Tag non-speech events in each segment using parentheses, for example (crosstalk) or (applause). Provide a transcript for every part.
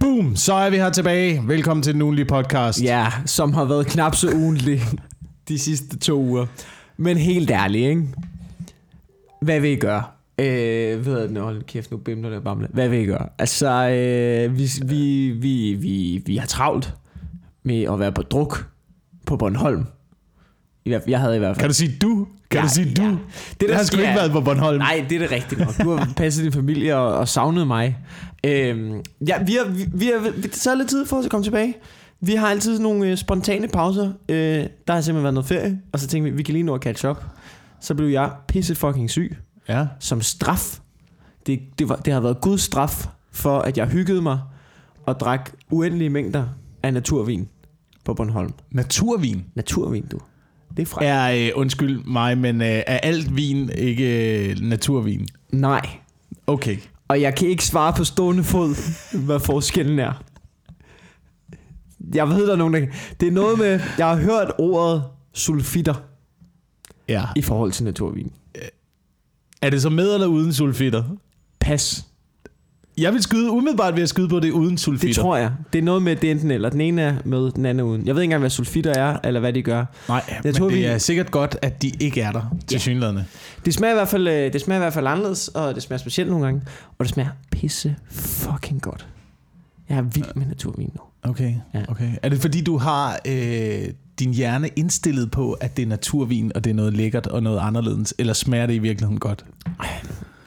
Boom, så er vi her tilbage. Velkommen til den ugenlige podcast. Ja, som har været knap så ugentlig de sidste to uger. Men helt ærligt, ikke? Hvad vil I gøre? Øh, ved jeg, hold kæft, nu bimler det bamle. Hvad vil I gøre? Altså, øh, vi, vi, vi, vi, vi har travlt med at være på druk på Bornholm. I hvert fald, jeg havde i hvert fald. Kan du sige du? Kan Ja, du sige du? ja. Det der har sgu ikke været på Bornholm. Nej, det er det rigtigt nok. Du har passet din familie og, og savnet mig. Øhm, ja, vi har, vi, vi har vi taget lidt tid for at komme tilbage. Vi har altid nogle øh, spontane pauser. Øh, der har simpelthen været noget ferie, og så tænkte vi, vi kan lige nå at catch up. Så blev jeg pisse fucking syg Ja. som straf. Det, det, var, det har været Guds straf for, at jeg hyggede mig og drak uendelige mængder af naturvin på Bornholm. Naturvin Naturvin, du. Det er fra. er, øh, undskyld mig, men øh, er alt vin ikke øh, naturvin? Nej. Okay. Og jeg kan ikke svare på stående fod, hvad forskellen er. Jeg ved, der er nogen, der... Det er noget med... Jeg har hørt ordet sulfitter Ja. i forhold til naturvin. Er det så med eller uden sulfitter? Pas. Jeg vil skyde umiddelbart ved at skyde på det uden sulfitter. Det tror jeg. Det er noget med, det enten eller. Den ene er med, den anden er uden. Jeg ved ikke engang, hvad sulfitter er, eller hvad de gør. Nej, men tror, det vi- er sikkert godt, at de ikke er der til Ja. synlædende. Det smager, i hvert fald, øh, det smager i hvert fald anderledes, og det smager specielt nogle gange. Og det smager pisse fucking godt. Jeg er vild med naturvin nu. Okay, Ja. okay. Er det fordi, du har øh, din hjerne indstillet på, at det er naturvin, og det er noget lækkert og noget anderledes, eller smager det i virkeligheden godt?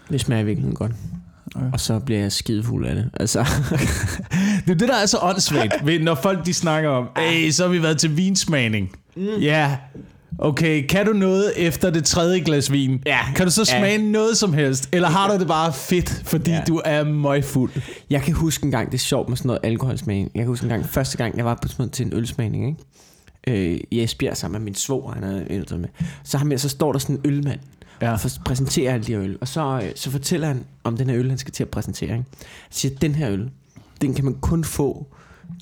Det smager virkelig godt. Okay. Og så bliver jeg skidefuld af det. Altså, (laughs) Det er det, der er så åndssvagt, ved, når folk de snakker om, hey, så har vi været til vinsmagning. Mm. Ja, okay, kan du noget efter det tredje glas vin? Ja. Kan du så Ja. smage noget som helst? Eller har du det bare fedt, fordi Ja. du er møgfuld? Jeg kan huske en gang, det er sjovt med sådan noget alkoholsmagning. Jeg kan huske en gang, første gang, jeg var på sådan til en ølsmagning, ikke? Øh, i Esbjerg sammen med min svoger, han er ældre med. Så, ham, så står der sådan en ølmand, Ja. og præsenterer alle de her øl. Og så, øh, så fortæller han om den her øl, han skal til at præsentere. Ikke? Så siger, den her øl, den kan man kun få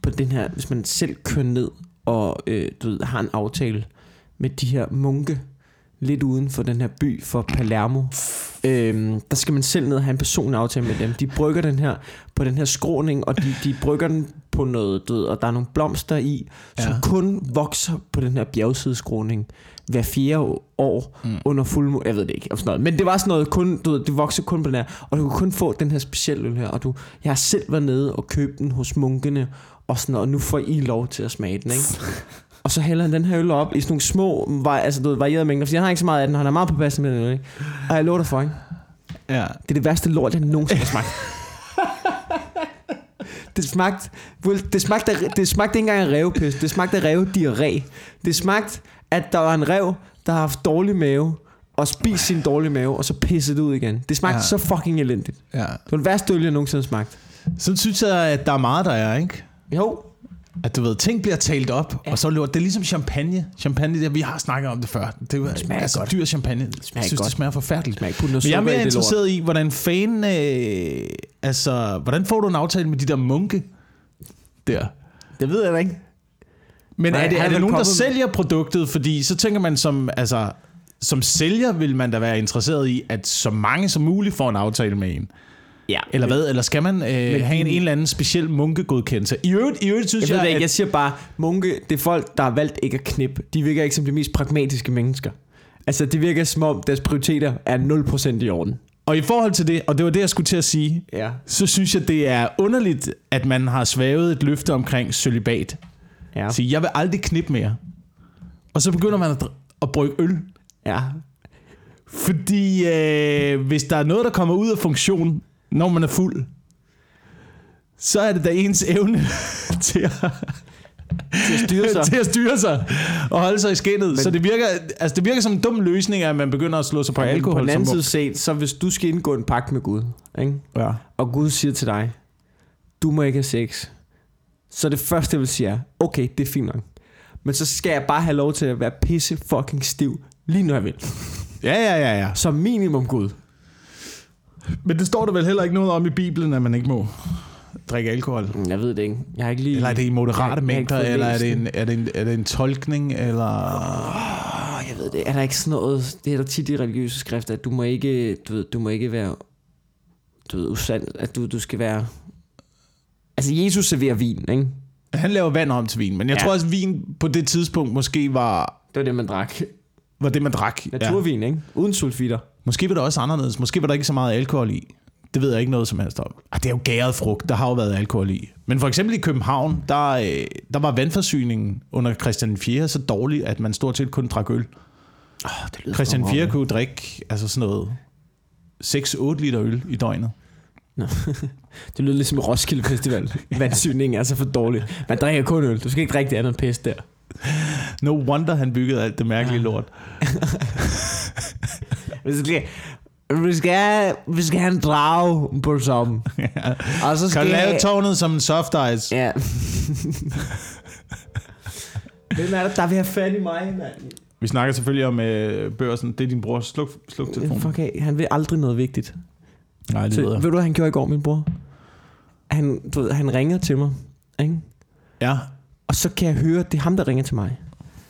på den her, hvis man selv kører ned og øh, du ved, har en aftale med de her munke lidt uden for den her by for Palermo. Øhm, der skal man selv ned og have en personlig aftale med dem. De brygger den her på den her skråning, og de, de brygger den på noget, ved, og der er nogle blomster i, som Ja. kun vokser på den her bjergsideskråning hver fjerde år mm. under fuldmåne. Jeg ved det ikke, om sådan noget. men det var sådan noget, kun, du ved, det vokser kun på den her, og du kunne kun få den her specielle øl her, og du, jeg har selv været nede og købt den hos munkene, og sådan noget, og nu får I lov til at smage den, ikke? (laughs) Og så hælder han den her øl op i sådan nogle små, altså du ved, varierede mængder, fordi han har ikke så meget af den, og han er meget påpasselig med den øl, ikke? Og jeg lover dig for, ikke? Ja. Det er det værste lort, jeg nogensinde har smagt. (laughs) Det smagte, det smagte, det smagte ikke engang af revpis. Det smagte af revdiarré. Det smagte, at der var en rev, der har haft dårlig mave, og spist sin dårlige mave, og så pisset det ud igen. Det smagte Ja. så fucking elendigt. ja. Det var det værste øl, jeg nogensinde har smagt. Så synes jeg, at der er meget, der er, ikke? Jo. At du ved, ting bliver talt op, ja. og så lort. Det er ligesom champagne. Champagne, det, vi har snakket om det før. Det er jo smager altså, godt. dyr champagne. smager jeg synes, godt. det smager forfærdeligt. Smag ikke putte noget Men jeg er mere det lort. interesseret i, hvordan fanden... Øh, altså, hvordan får du en aftale med de der munke der? Det ved jeg da ikke. Men Nej, er det, er det nogen, der sælger produktet? Fordi så tænker man som... Altså, som sælger vil man da være interesseret i, at så mange som muligt får en aftale med en. Ja. Eller hvad? Eller skal man øh, have en, en eller anden speciel munkegodkendelse? I øvrigt, i øvrigt synes Jeg jeg, ikke, at, jeg siger bare, munke, det er folk, der har valgt ikke at knippe. De virker ikke som de mest pragmatiske mennesker. Altså, det virker som om, deres prioriteter er 0% i orden. Og i forhold til det, og det var det, jeg skulle til at sige, Ja. så synes jeg, det er underligt, at man har svævet et løfte omkring sølibat. Ja. Sige, jeg vil aldrig knippe mere. Og så begynder man at, at brygge øl. Ja. Fordi øh, hvis der er noget, der kommer ud af funktion, når man er fuld, så er det da ens evne (laughs) til at, Til at styre sig. (laughs) til at styre sig og holde sig i skinnet. Men, så det virker, altså det virker som en dum løsning, at man begynder at slå sig på Men alkohol. På den anden side set, så hvis du skal indgå en pagt med Gud, ikke? ja. og Gud siger til dig, du må ikke have sex, så det første, jeg vil sige er, okay, det er fint nok. Men så skal jeg bare have lov til at være pisse fucking stiv, lige når jeg vil. ja, ja, ja, ja. Som minimum Gud. Men det står der vel heller ikke noget om i Bibelen, at man ikke må drikke alkohol. Mm, Jeg ved det ikke. Jeg har ikke lige... Eller er det i moderate Jeg- jeg mængder, fået eller er det, en, er, det en, er det en tolkning, eller... Jeg ved det. Er der ikke sådan noget... Det er der tit i religiøse skrifter, at du må ikke, du ved, du må ikke være... Du ved, usand, at du, du skal være... Altså, Jesus serverer vin, ikke? Han laver vand om til vin, men jeg Ja. tror også, at vin på det tidspunkt måske var, Det var det, man drak. var det, man drak. Ja. Naturvin, ikke? Uden sulfitter. Måske var det også anderledes. Måske var der ikke så meget alkohol i. Det ved jeg ikke noget som helst om. Ah, det er jo gæret frugt. Der har jo været alkohol i. Men for eksempel i København, der, øh, der var vandforsyningen under Christian 4. så dårlig, at man stort set kun drak øl. Oh, det lyder Christian som om, 4. kunne drikke altså sådan noget 6-8 liter øl i døgnet. (laughs) Det lyder ligesom Roskilde Festival. Vandsygningen er så for dårlig. Man drikker kun øl. Du skal ikke drikke det andet pis der. No wonder, han byggede alt det mærkelige lort. (laughs) Vi skal, vi skal, vi skal have en drag på sammen. (laughs) Og så Kan skal du lave tårnet som en soft ice? Ja. Hvem er det, der vil have fat i mig, mand? Vi snakker selvfølgelig om øh, børsen. Det er din bror. Sluk, sluk telefonen. Fuck af, han vil aldrig noget vigtigt. Nej, det Så, ved ved jeg. du, hvad han gjorde i går, min bror? Han, du ved, han ringer til mig, ikke? Ja. Og så kan jeg høre, det er ham, der ringer til mig.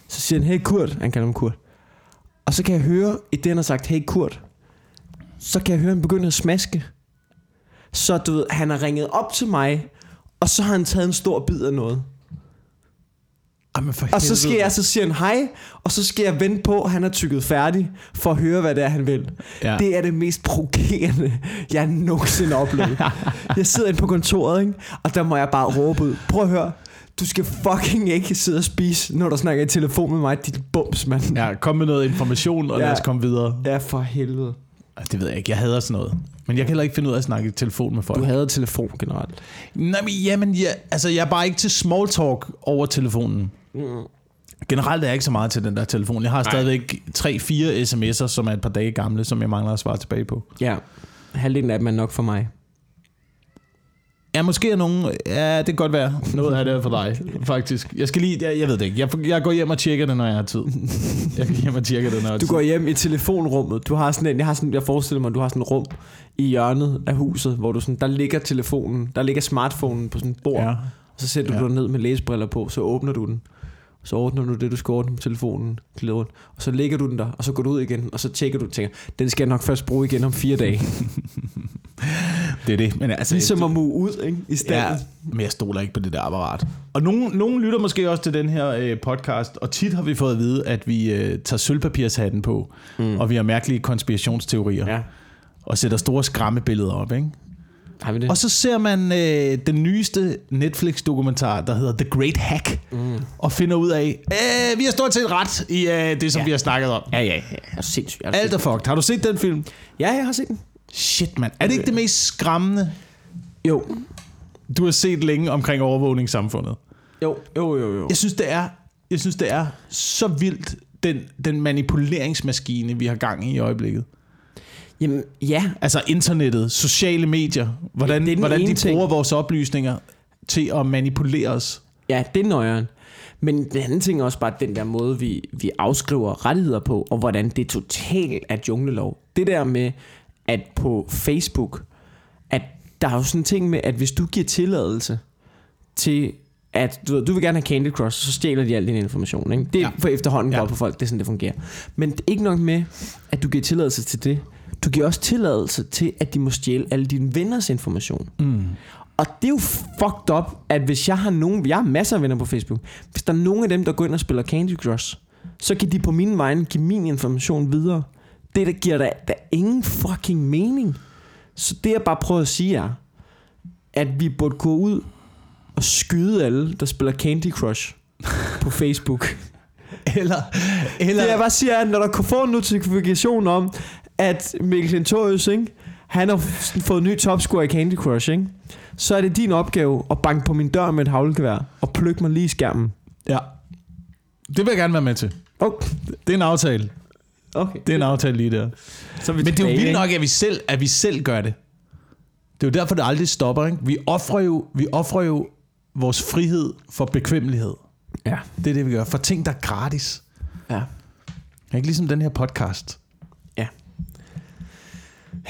Så siger han, hey Kurt, han kalder ham Kurt. Og så kan jeg høre, i det han har sagt, hey Kurt, så kan jeg høre, han begynder at smaske. Så du ved, han har ringet op til mig, og så har han taget en stor bid af noget. Jamen for Og så skal jeg, så siger han hej, og så skal jeg vente på, at han er tykket færdig, for at høre, hvad det er, han vil. Ja. Det er det mest provokerende, jeg nogensinde har oplevet. (laughs) jeg sidder inde på kontoret, ikke? og der må jeg bare råbe ud. Prøv at høre, du skal fucking ikke sidde og spise, når du snakker i telefon med mig, dit bums, mand. Ja, kom med noget information, og Ja. lad os komme videre. Ja, for helvede. Det ved jeg ikke. Jeg hader sådan noget. Men jeg kan heller ikke finde ud af at snakke i telefon med folk. Du havde telefon generelt. Nej, men jamen, ja, altså, jeg er bare ikke til small talk over telefonen. Generelt er jeg ikke så meget til den der telefon. Jeg har stadigvæk 3-4 sms'er, som er et par dage gamle, som jeg mangler at svare tilbage på. Ja, halvdelen af dem er nok for mig. Ja, måske er nogen... Ja, det kan godt være. Noget af det er for dig, faktisk. Jeg skal lige... Jeg, jeg ved det ikke. Jeg, jeg går hjem og tjekker det, når jeg har tid. Jeg går hjem og tjekker det, når jeg har Du går hjem i telefonrummet. Du har sådan en, jeg, har sådan, jeg forestiller mig, du har sådan et rum i hjørnet af huset, hvor du sådan, der ligger telefonen, der ligger smartphonen på sådan et bord. Ja. Og så sætter Ja. du dig ned med læsebriller på, så åbner du den. Så ordner du det, du skal ordne på telefonen, rundt. Og så lægger du den der, og så går du ud igen, og så tjekker du og tænker, den skal jeg nok først bruge igen om fire dage. (laughs) Det er det. Men altså, Ligesom at mue ud, ikke? I stedet. Ja, men jeg stoler ikke på det der apparat. Og nogen, nogen lytter måske også til den her øh, podcast, og tit har vi fået at vide, at vi øh, tager sølvpapirshatten på, mm. og vi har mærkelige konspirationsteorier, ja. og sætter store skræmmebilleder op. Ikke? Har vi det? Og så ser man øh, den nyeste Netflix-dokumentar, der hedder The Great Hack, mm. og finder ud af, øh, vi har stort set ret i øh, det, som ja. Vi har snakket om. Ja, ja, ja. Er sindssygt. Er Alt er fucked. Har du set den film? Ja, jeg har set den. Shit, mand. Er det ikke det mest skræmmende, Jo. du har set længe omkring overvågningssamfundet? Jo, jo, jo, jo. Jeg synes, det er, jeg synes, det er så vildt, den, den manipuleringsmaskine, vi har gang i i øjeblikket. Jamen, ja. Altså internettet, sociale medier, hvordan, den hvordan de ting. bruger vores oplysninger til at manipulere os. Ja, det er nøjeren. Men den anden ting er også bare den der måde, vi, vi afskriver rettigheder på, og hvordan det totalt er junglelov. Det der med, at på Facebook, at der er jo sådan en ting med, at hvis du giver tilladelse til, at du, ved, du vil gerne have Candy Crush, så stjæler de al din information. Ikke? Det er Ja. ja. for efterhånden Ja. ja. på folk, det er sådan, det fungerer. Men det er ikke nok med, at du giver tilladelse til det. Du giver også tilladelse til, at de må stjæle alle dine venners information. Mm. Og det er jo fucked up, at hvis jeg har nogen... Jeg har masser af venner på Facebook. Hvis der er nogen af dem, der går ind og spiller Candy Crush, så kan de på min vegne give min information videre. Det der giver da, da ingen fucking mening. Så det jeg bare prøver at sige er, at vi burde gå ud og skyde alle, der spiller Candy Crush på (laughs) Facebook. Eller, eller Det jeg bare siger, er, at når der kan få en notifikation om, at Mikkel Klintorius, ikke, han har fået ny topscore i Candy Crush, ikke, så er det din opgave at banke på min dør med et havlgevær og plukke mig lige i skærmen. ja. Det vil jeg gerne være med til. Okay. Det er en aftale. okay. Det er en aftale lige der. Så er Men vi det er jo vildt nok, at vi selv, at vi selv gør det. Det er jo derfor, det aldrig stopper. Ikke? Vi, offrer jo, vi offrer jo vores frihed for bekvemmelighed. Ja. Det er det, vi gør. For ting, der er gratis. ja. Ikke ligesom den her podcast.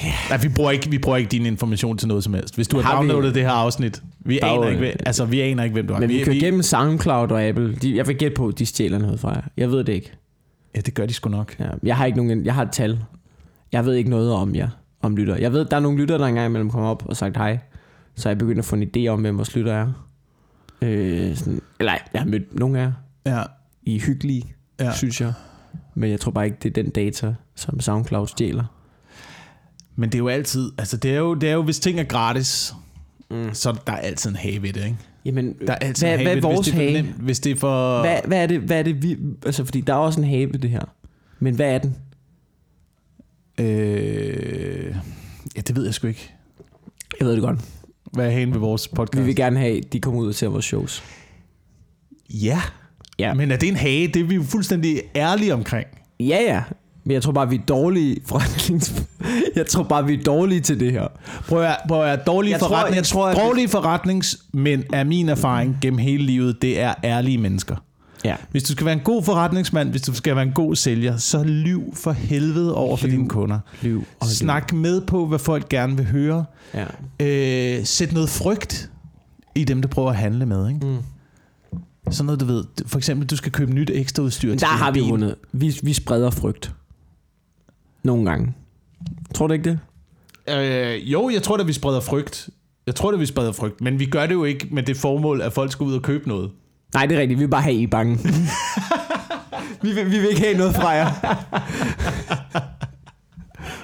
Ja. Nej, vi bruger, ikke, vi bruger ikke din information til noget som helst. Hvis du har, Har har vi- downloadet det her afsnit, vi er aner, ikke, hvem- altså, vi aner ikke, hvem du er. Men vi kører vi, igennem SoundCloud og Apple. De, jeg vil gætte på, at de stjæler noget fra jer. Jeg ved det ikke. Ja, det gør de sgu nok. Ja. Jeg har ikke nogen, jeg har et tal. Jeg ved ikke noget om jer, om lytter. Jeg ved, der er nogle lytter, der engang imellem kommer op og sagt hej. Så jeg begyndt at få en idé om, hvem vores lytter er. Øh, sådan, eller jeg har mødt nogle af jer. Ja. I er hyggelige, ja. synes jeg. Men jeg tror bare ikke, det er den data, som SoundCloud stjæler. Men det er jo altid, altså det er jo, det er jo hvis ting er gratis, Mm. så er der altid en have ved det, ikke? Jamen, Der er altid hvad, en hvad have er ved det, vores hvis det er for nemt, Hvis det er for... Hvad, hvad, er det, hvad er det, vi... Altså, fordi der er også en have ved det her. Men hvad er den? Øh, ja, det ved jeg sgu ikke. Jeg ved det godt. Hvad er hagen ved vores podcast? Vi vil gerne have, at de kommer ud og ser vores shows. Ja. Ja. Men er det en hage? Det er vi jo fuldstændig ærlige omkring. Ja, ja. Men jeg tror bare, vi er dårlige (laughs) forretnings... Jeg tror bare, vi er dårlige til det her. Prøv at, prøv at dårlige, Jeg tror- forretnings, jeg tror, at- dårlige forretningsmænd er min erfaring gennem hele livet, det er ærlige mennesker. Ja. Hvis du skal være en god forretningsmand, hvis du skal være en god sælger, så lyv for helvede over for Lyv. dine kunder. Liv og Snak med på, hvad folk gerne vil høre. Ja. Øh, sæt noget frygt i dem, der prøver at handle med. Ikke? Mm. Sådan noget, du ved. For eksempel, du skal købe nyt ekstra udstyr. Der til har vi vundet. Vi, vi spreder frygt. Nogle gange. Tror du ikke det? Øh, jo, jeg tror da, vi spreder frygt. Jeg tror da, vi spreder frygt. Men vi gør det jo ikke med det formål, at folk skal ud og købe noget. Nej, det er rigtigt. Vi vil bare have I er bange. (laughs) vi, vil, vi vil ikke have noget fra jer.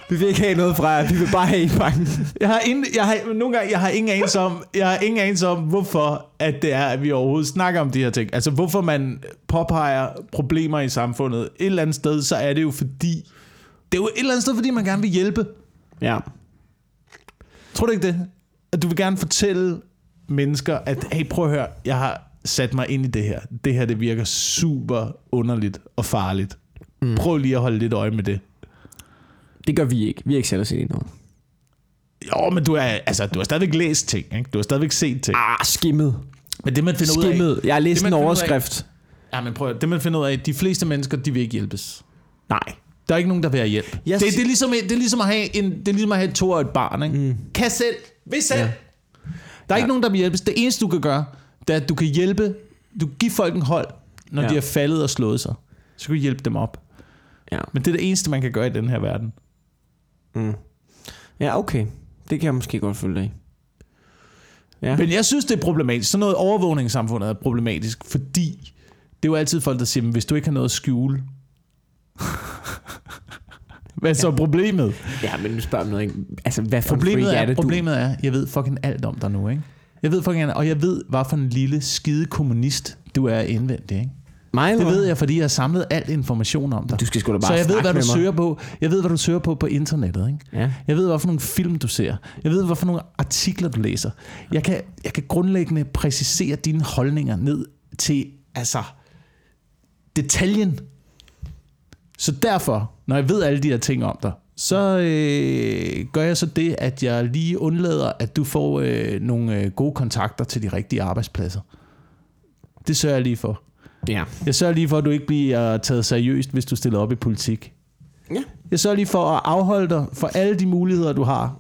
vi vil ikke have noget fra jer. Vi vil bare have I bange. Jeg har, ingen, jeg har nogle gange, jeg har ingen anelse om, jeg har ingen anelse om, hvorfor at det er, at vi overhovedet snakker om de her ting. Altså, hvorfor man påpeger problemer i samfundet. Et eller andet sted, så er det jo fordi, det er jo et eller andet sted, fordi man gerne vil hjælpe. Ja. Tror du ikke det? At du vil gerne fortælle mennesker, at hey, prøv at høre, jeg har sat mig ind i det her. Det her, det virker super underligt og farligt. Mm. Prøv lige at holde lidt øje med det. Det gør vi ikke. Vi har ikke sat os ind i noget. Jo, men du, er, altså, du har stadigvæk læst ting, ikke? Du har stadigvæk set ting. Ah, skimmet. Men det, man finder ud af... Skimmet. Jeg har læst Det, en af- overskrift. Ja, men prøv at- det man finder ud af, de fleste mennesker, de vil ikke hjælpes. Nej. Der er ikke nogen, der vil have hjælp. Jeg Det, det, er ligesom, det er ligesom at have en, det er ligesom at have et to og et barn, ikke? Mm. Kan selv. Vil selv. Ja. Ja. Der er ikke nogen, der vil hjælpes. Det eneste, du kan gøre, det er, at du kan hjælpe, du kan give folk en hold, når Ja. ja. de har faldet og slået sig. Så kan du hjælpe dem op. Ja. Men det er det eneste, man kan gøre i den her verden. Mm. Ja, okay. Det kan jeg måske godt følge dig. Ja. Men jeg synes, det er problematisk. Sådan noget overvågningssamfundet er problematisk, fordi det er jo altid folk, der siger, "Men hvis du ikke har noget at skjule, (laughs) hvad er så problemet? ja, men nu spørger noget. ikke? Altså, hvad for Problemet freak er, er det, problemet er, jeg ved fucking alt om dig nu, ikke? Jeg ved fucking alt, og jeg ved, hvad for en lille skide kommunist du er indvendig, ikke? du... Mig, Det ved jeg, fordi jeg har samlet al information om dig. Du skal sgu da bare Så jeg ved, hvad du søger på. Jeg ved, hvad du søger på på internettet, ikke? Ja. Jeg ved, hvad for nogle film du ser. Jeg ved, hvad for nogle artikler du læser. Jeg kan, jeg kan grundlæggende præcisere dine holdninger ned til, altså, detaljen. Så derfor, når jeg ved alle de her ting om dig, så øh, gør jeg så det, at jeg lige undlader, at du får øh, nogle øh, gode kontakter til de rigtige arbejdspladser. Det sørger jeg lige for. Ja. Jeg sørger lige for, at du ikke bliver taget seriøst, hvis du stiller op i politik. Ja. Jeg sørger lige for at afholde dig for alle de muligheder, du har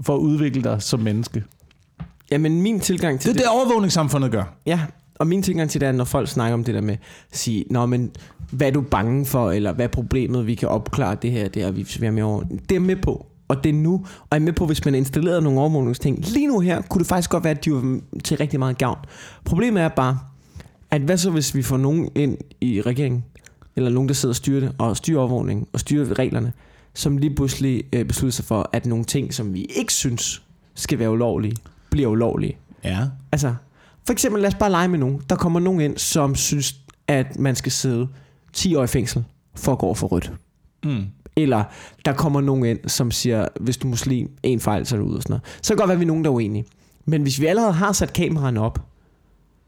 for at udvikle dig som menneske. Jamen, min tilgang til Det er det, overvågningssamfundet gør. Ja, og min tilgang til det er, når folk snakker om det der med sige, Nå, men hvad er du bange for, eller hvad er problemet, vi kan opklare det her, det her, vi være med over. Det er med på, og det er nu, og jeg er med på, hvis man installerer nogle overvågningsting. Lige nu her, kunne det faktisk godt være, at de var til rigtig meget gavn. Problemet er bare, at hvad så, hvis vi får nogen ind i regeringen, eller nogen, der sidder og styrer det, og styrer overvågningen, og styrer reglerne, som lige pludselig øh, beslutter sig for, at nogle ting, som vi ikke synes skal være ulovlige, bliver ulovlige. Ja. Altså, for eksempel, lad os bare lege med nogen. Der kommer nogen ind, som synes, at man skal sidde 10 år i fængsel for at gå over for rødt. Mm. Eller der kommer nogen ind, som siger, hvis du er muslim, en fejl, så er du ude og sådan noget. Så kan godt være, at vi er nogen, der er uenige. Men hvis vi allerede har sat kameraerne op,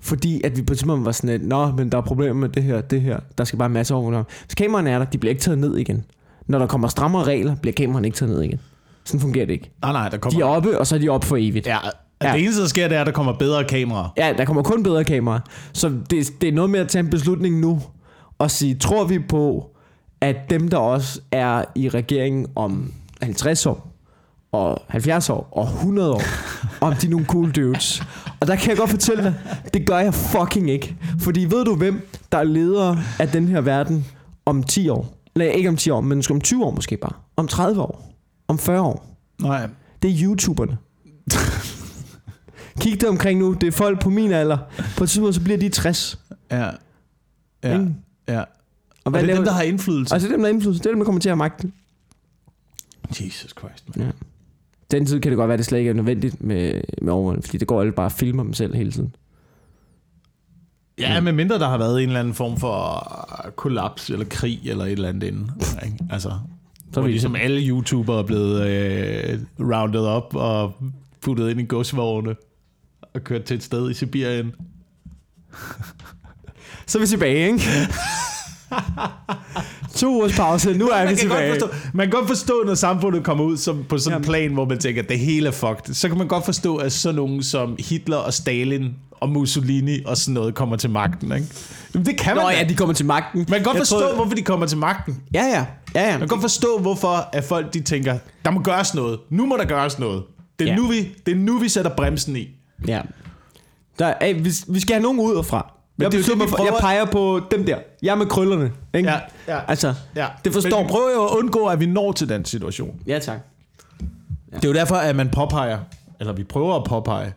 fordi at vi på et tidspunkt var sådan, at Nå, men der er problemer med det her, det her. Der skal bare en masse overvågning. Hvis kameraerne er der, de bliver ikke taget ned igen. Når der kommer strammere regler, bliver kameraerne ikke taget ned igen. Sådan fungerer det ikke. Nej, nej, der De kommer... er oppe, og så er de oppe for evigt. Ja, Ja. det eneste, der sker, det er, at der kommer bedre kameraer. Ja, der kommer kun bedre kameraer. Så det, det er noget med at tage en beslutning nu og sige, tror vi på, at dem, der også er i regeringen om 50 år, og 70 år, og 100 år, (laughs) om de er nogle cool dudes. Og der kan jeg godt fortælle dig, det gør jeg fucking ikke. Fordi ved du hvem, der er leder af den her verden om 10 år? Nej, ikke om 10 år, men om 20 år måske bare. Om 30 år. Om 40 år. Nej. Det er YouTuberne. (laughs) Kig dig omkring nu. Det er folk på min alder. På et tidspunkt, så bliver de 60. Ja. Ja. Ikke? ja. Og Og hvad det er dem, der har indflydelse. Altså, det er dem, der har indflydelse. Det er dem, der kommer til at have magten. Jesus Christ, man. Ja. Den tid kan det godt være, at det slet ikke er nødvendigt med, med overvågning, fordi det går alle bare og filmer dem selv hele tiden. Ja, med mindre der har været en eller anden form for kollaps eller krig eller et eller andet inden. Ikke? Altså, Så så er vi ligesom alle YouTubere er blevet øh, rounded op og puttet ind i godsvogne og kørt til et sted i Sibirien. Så er vi tilbage, ikke? to ugers pause, nu er vi man, kan tilbage. forstå, man kan godt forstå, når samfundet kommer ud som, på sådan en plan, hvor man tænker, at det hele er fucked. Så kan man godt forstå, at sådan nogen som Hitler og Stalin og Mussolini og sådan noget kommer til magten. Ikke? Jamen, det kan man Nå da. ja, de kommer til magten. Man kan godt Jeg forstå, troede- hvorfor de kommer til magten. Ja, ja. ja, ja. Man kan godt forstå, hvorfor at folk de tænker, der må gøres noget. Nu må der gøres noget. Det er, ja. nu, vi, det er nu, vi sætter bremsen i. Ja. Der, ey, vi, vi skal have nogen ud fra. Men Jeg, det er jo det, jeg peger på dem der. Jeg er med krøllerne. Ikke? Ja, ja. Altså, Ja. det forstår Men prøver jo at undgå, at vi når til den situation. ja tak. Det er jo derfor, at man påpeger, eller vi prøver at påpege,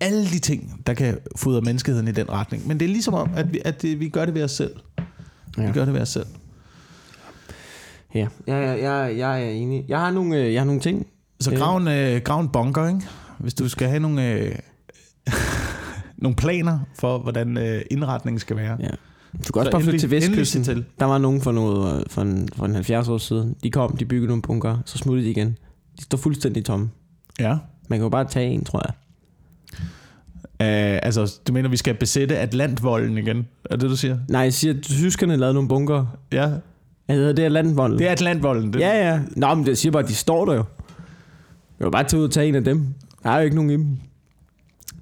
alle de ting, der kan fodre menneskeheden i den retning. Men det er ligesom om, at vi, at det, vi gør det ved os selv. Ja. Ja. Vi gør det ved os selv. Ja, ja, ja, ja, jeg er enig. Jeg har nogle, øh, jeg har nogle ting. Så Øh. grav en, øh, grav en bunker, ikke? Hvis du skal have nogle, øh, (laughs) nogle planer for, hvordan øh, indretningen skal være. Ja. Du kan også Så bare flytte til vestkysten. til. Der var nogen for, noget, øh, for, en, for en 70 år siden. De kom, de byggede nogle bunker, så smuttede de igen. De står fuldstændig tomme. Ja. Man kan jo bare tage en, tror jeg. Uh, altså, du mener, vi skal besætte Atlantvolden igen? Er det, du siger? Nej, jeg siger, at tyskerne lavede nogle bunker. Ja. Hedder det Atlantvolden. Det er Atlantvolden. Det. Ja, ja. Nå, men det siger bare, at de står der jo. Jeg vil bare tage ud og tage en af dem. Der er jo ikke nogen i dem.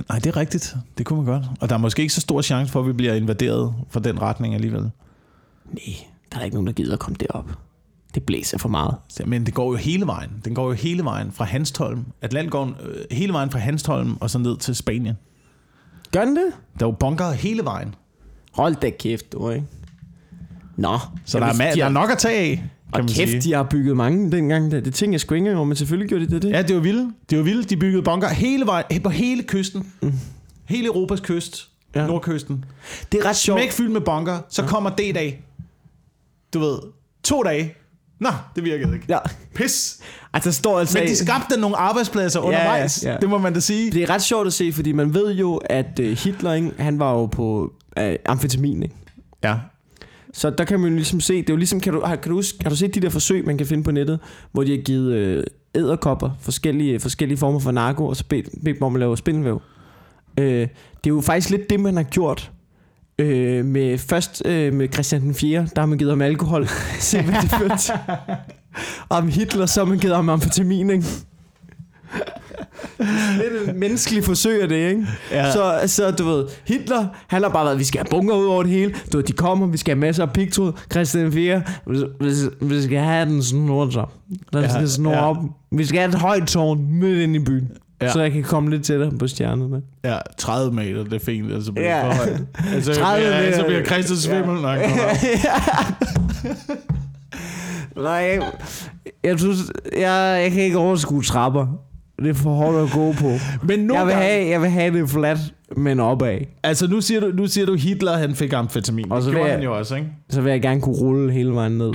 Nej, det er rigtigt. Det kunne man godt. Og der er måske ikke så stor chance for, at vi bliver invaderet fra den retning alligevel. Nej, der er ikke nogen, der gider at komme derop. Det blæser for meget. Men det går jo hele vejen. Den går jo hele vejen fra Hanstholm. Atlantgården, øh, hele vejen fra Hanstholm og så ned til Spanien. Gør den det? Der er jo bunker hele vejen. Hold da kæft, du, ikke? Nå. Så der er, ma- de der er nok at tage af, og kæft, sige. de har bygget mange dengang. Det, det ting jeg sgu ikke engang over, men selvfølgelig gjorde de det. det. Ja, det var vildt. Det var vildt. De byggede bunker hele vejen, på hele kysten. Mm. Hele Europas kyst. Ja. Nordkysten. det er ret sjovt. Smæk fyldt med bunker. Så ja. kommer D-dag. Du ved, to dage. Nå, det virkede ikke. Ja. Pis. Altså, står altså... Men de skabte nogle arbejdspladser Ja, undervejs. ja, ja. Det må man da sige. Det er ret sjovt at se, fordi man ved jo, at øh, Hitler, ikke, han var jo på øh, amfetamin, ikke? Ja. Så der kan man jo ligesom se, det er jo ligesom, kan du, har, kan du, huske, har du set de der forsøg, man kan finde på nettet, hvor de har givet øh, æderkopper, forskellige, forskellige former for narko, og så bedt, bedt dem om at lave spindelvæv. Øh, det er jo faktisk lidt det, man har gjort øh, med først øh, med Christian den 4., der har man givet ham alkohol, (laughs) se hvad det førte. Og om Hitler, så har man givet ham amfetamin, ikke? Lidt et menneskeligt forsøg af det, ikke? Ja. Så, så du ved, Hitler, han har bare været, vi skal have bunker ud over det hele. Du ved, de kommer, vi skal have masser af pigtråd. Christian 4, vi, vi, vi skal have den snor så. Den Ja, skal snor ja. op. Vi skal have et højt tårn midt ind i byen. Ja. Ja. Så jeg kan komme lidt tættere på stjernerne. Ja, 30 meter, det er fint. Altså bliver Ja. (laughs) ja. for højt. Altså, 30 30 meter. meter. Så bliver Christian svimmel nok. (laughs) Nej, jeg, jeg, synes, jeg, jeg kan ikke overskue trapper. Det er for hårdt at gå på. Men nogle Jeg vil, gange, have, jeg vil have det flat, men opad. altså nu siger, du, nu siger du, Hitler han fik amfetamin. Og Og så det gjorde jeg- han jo også, ikke? Så vil jeg gerne kunne rulle hele vejen ned.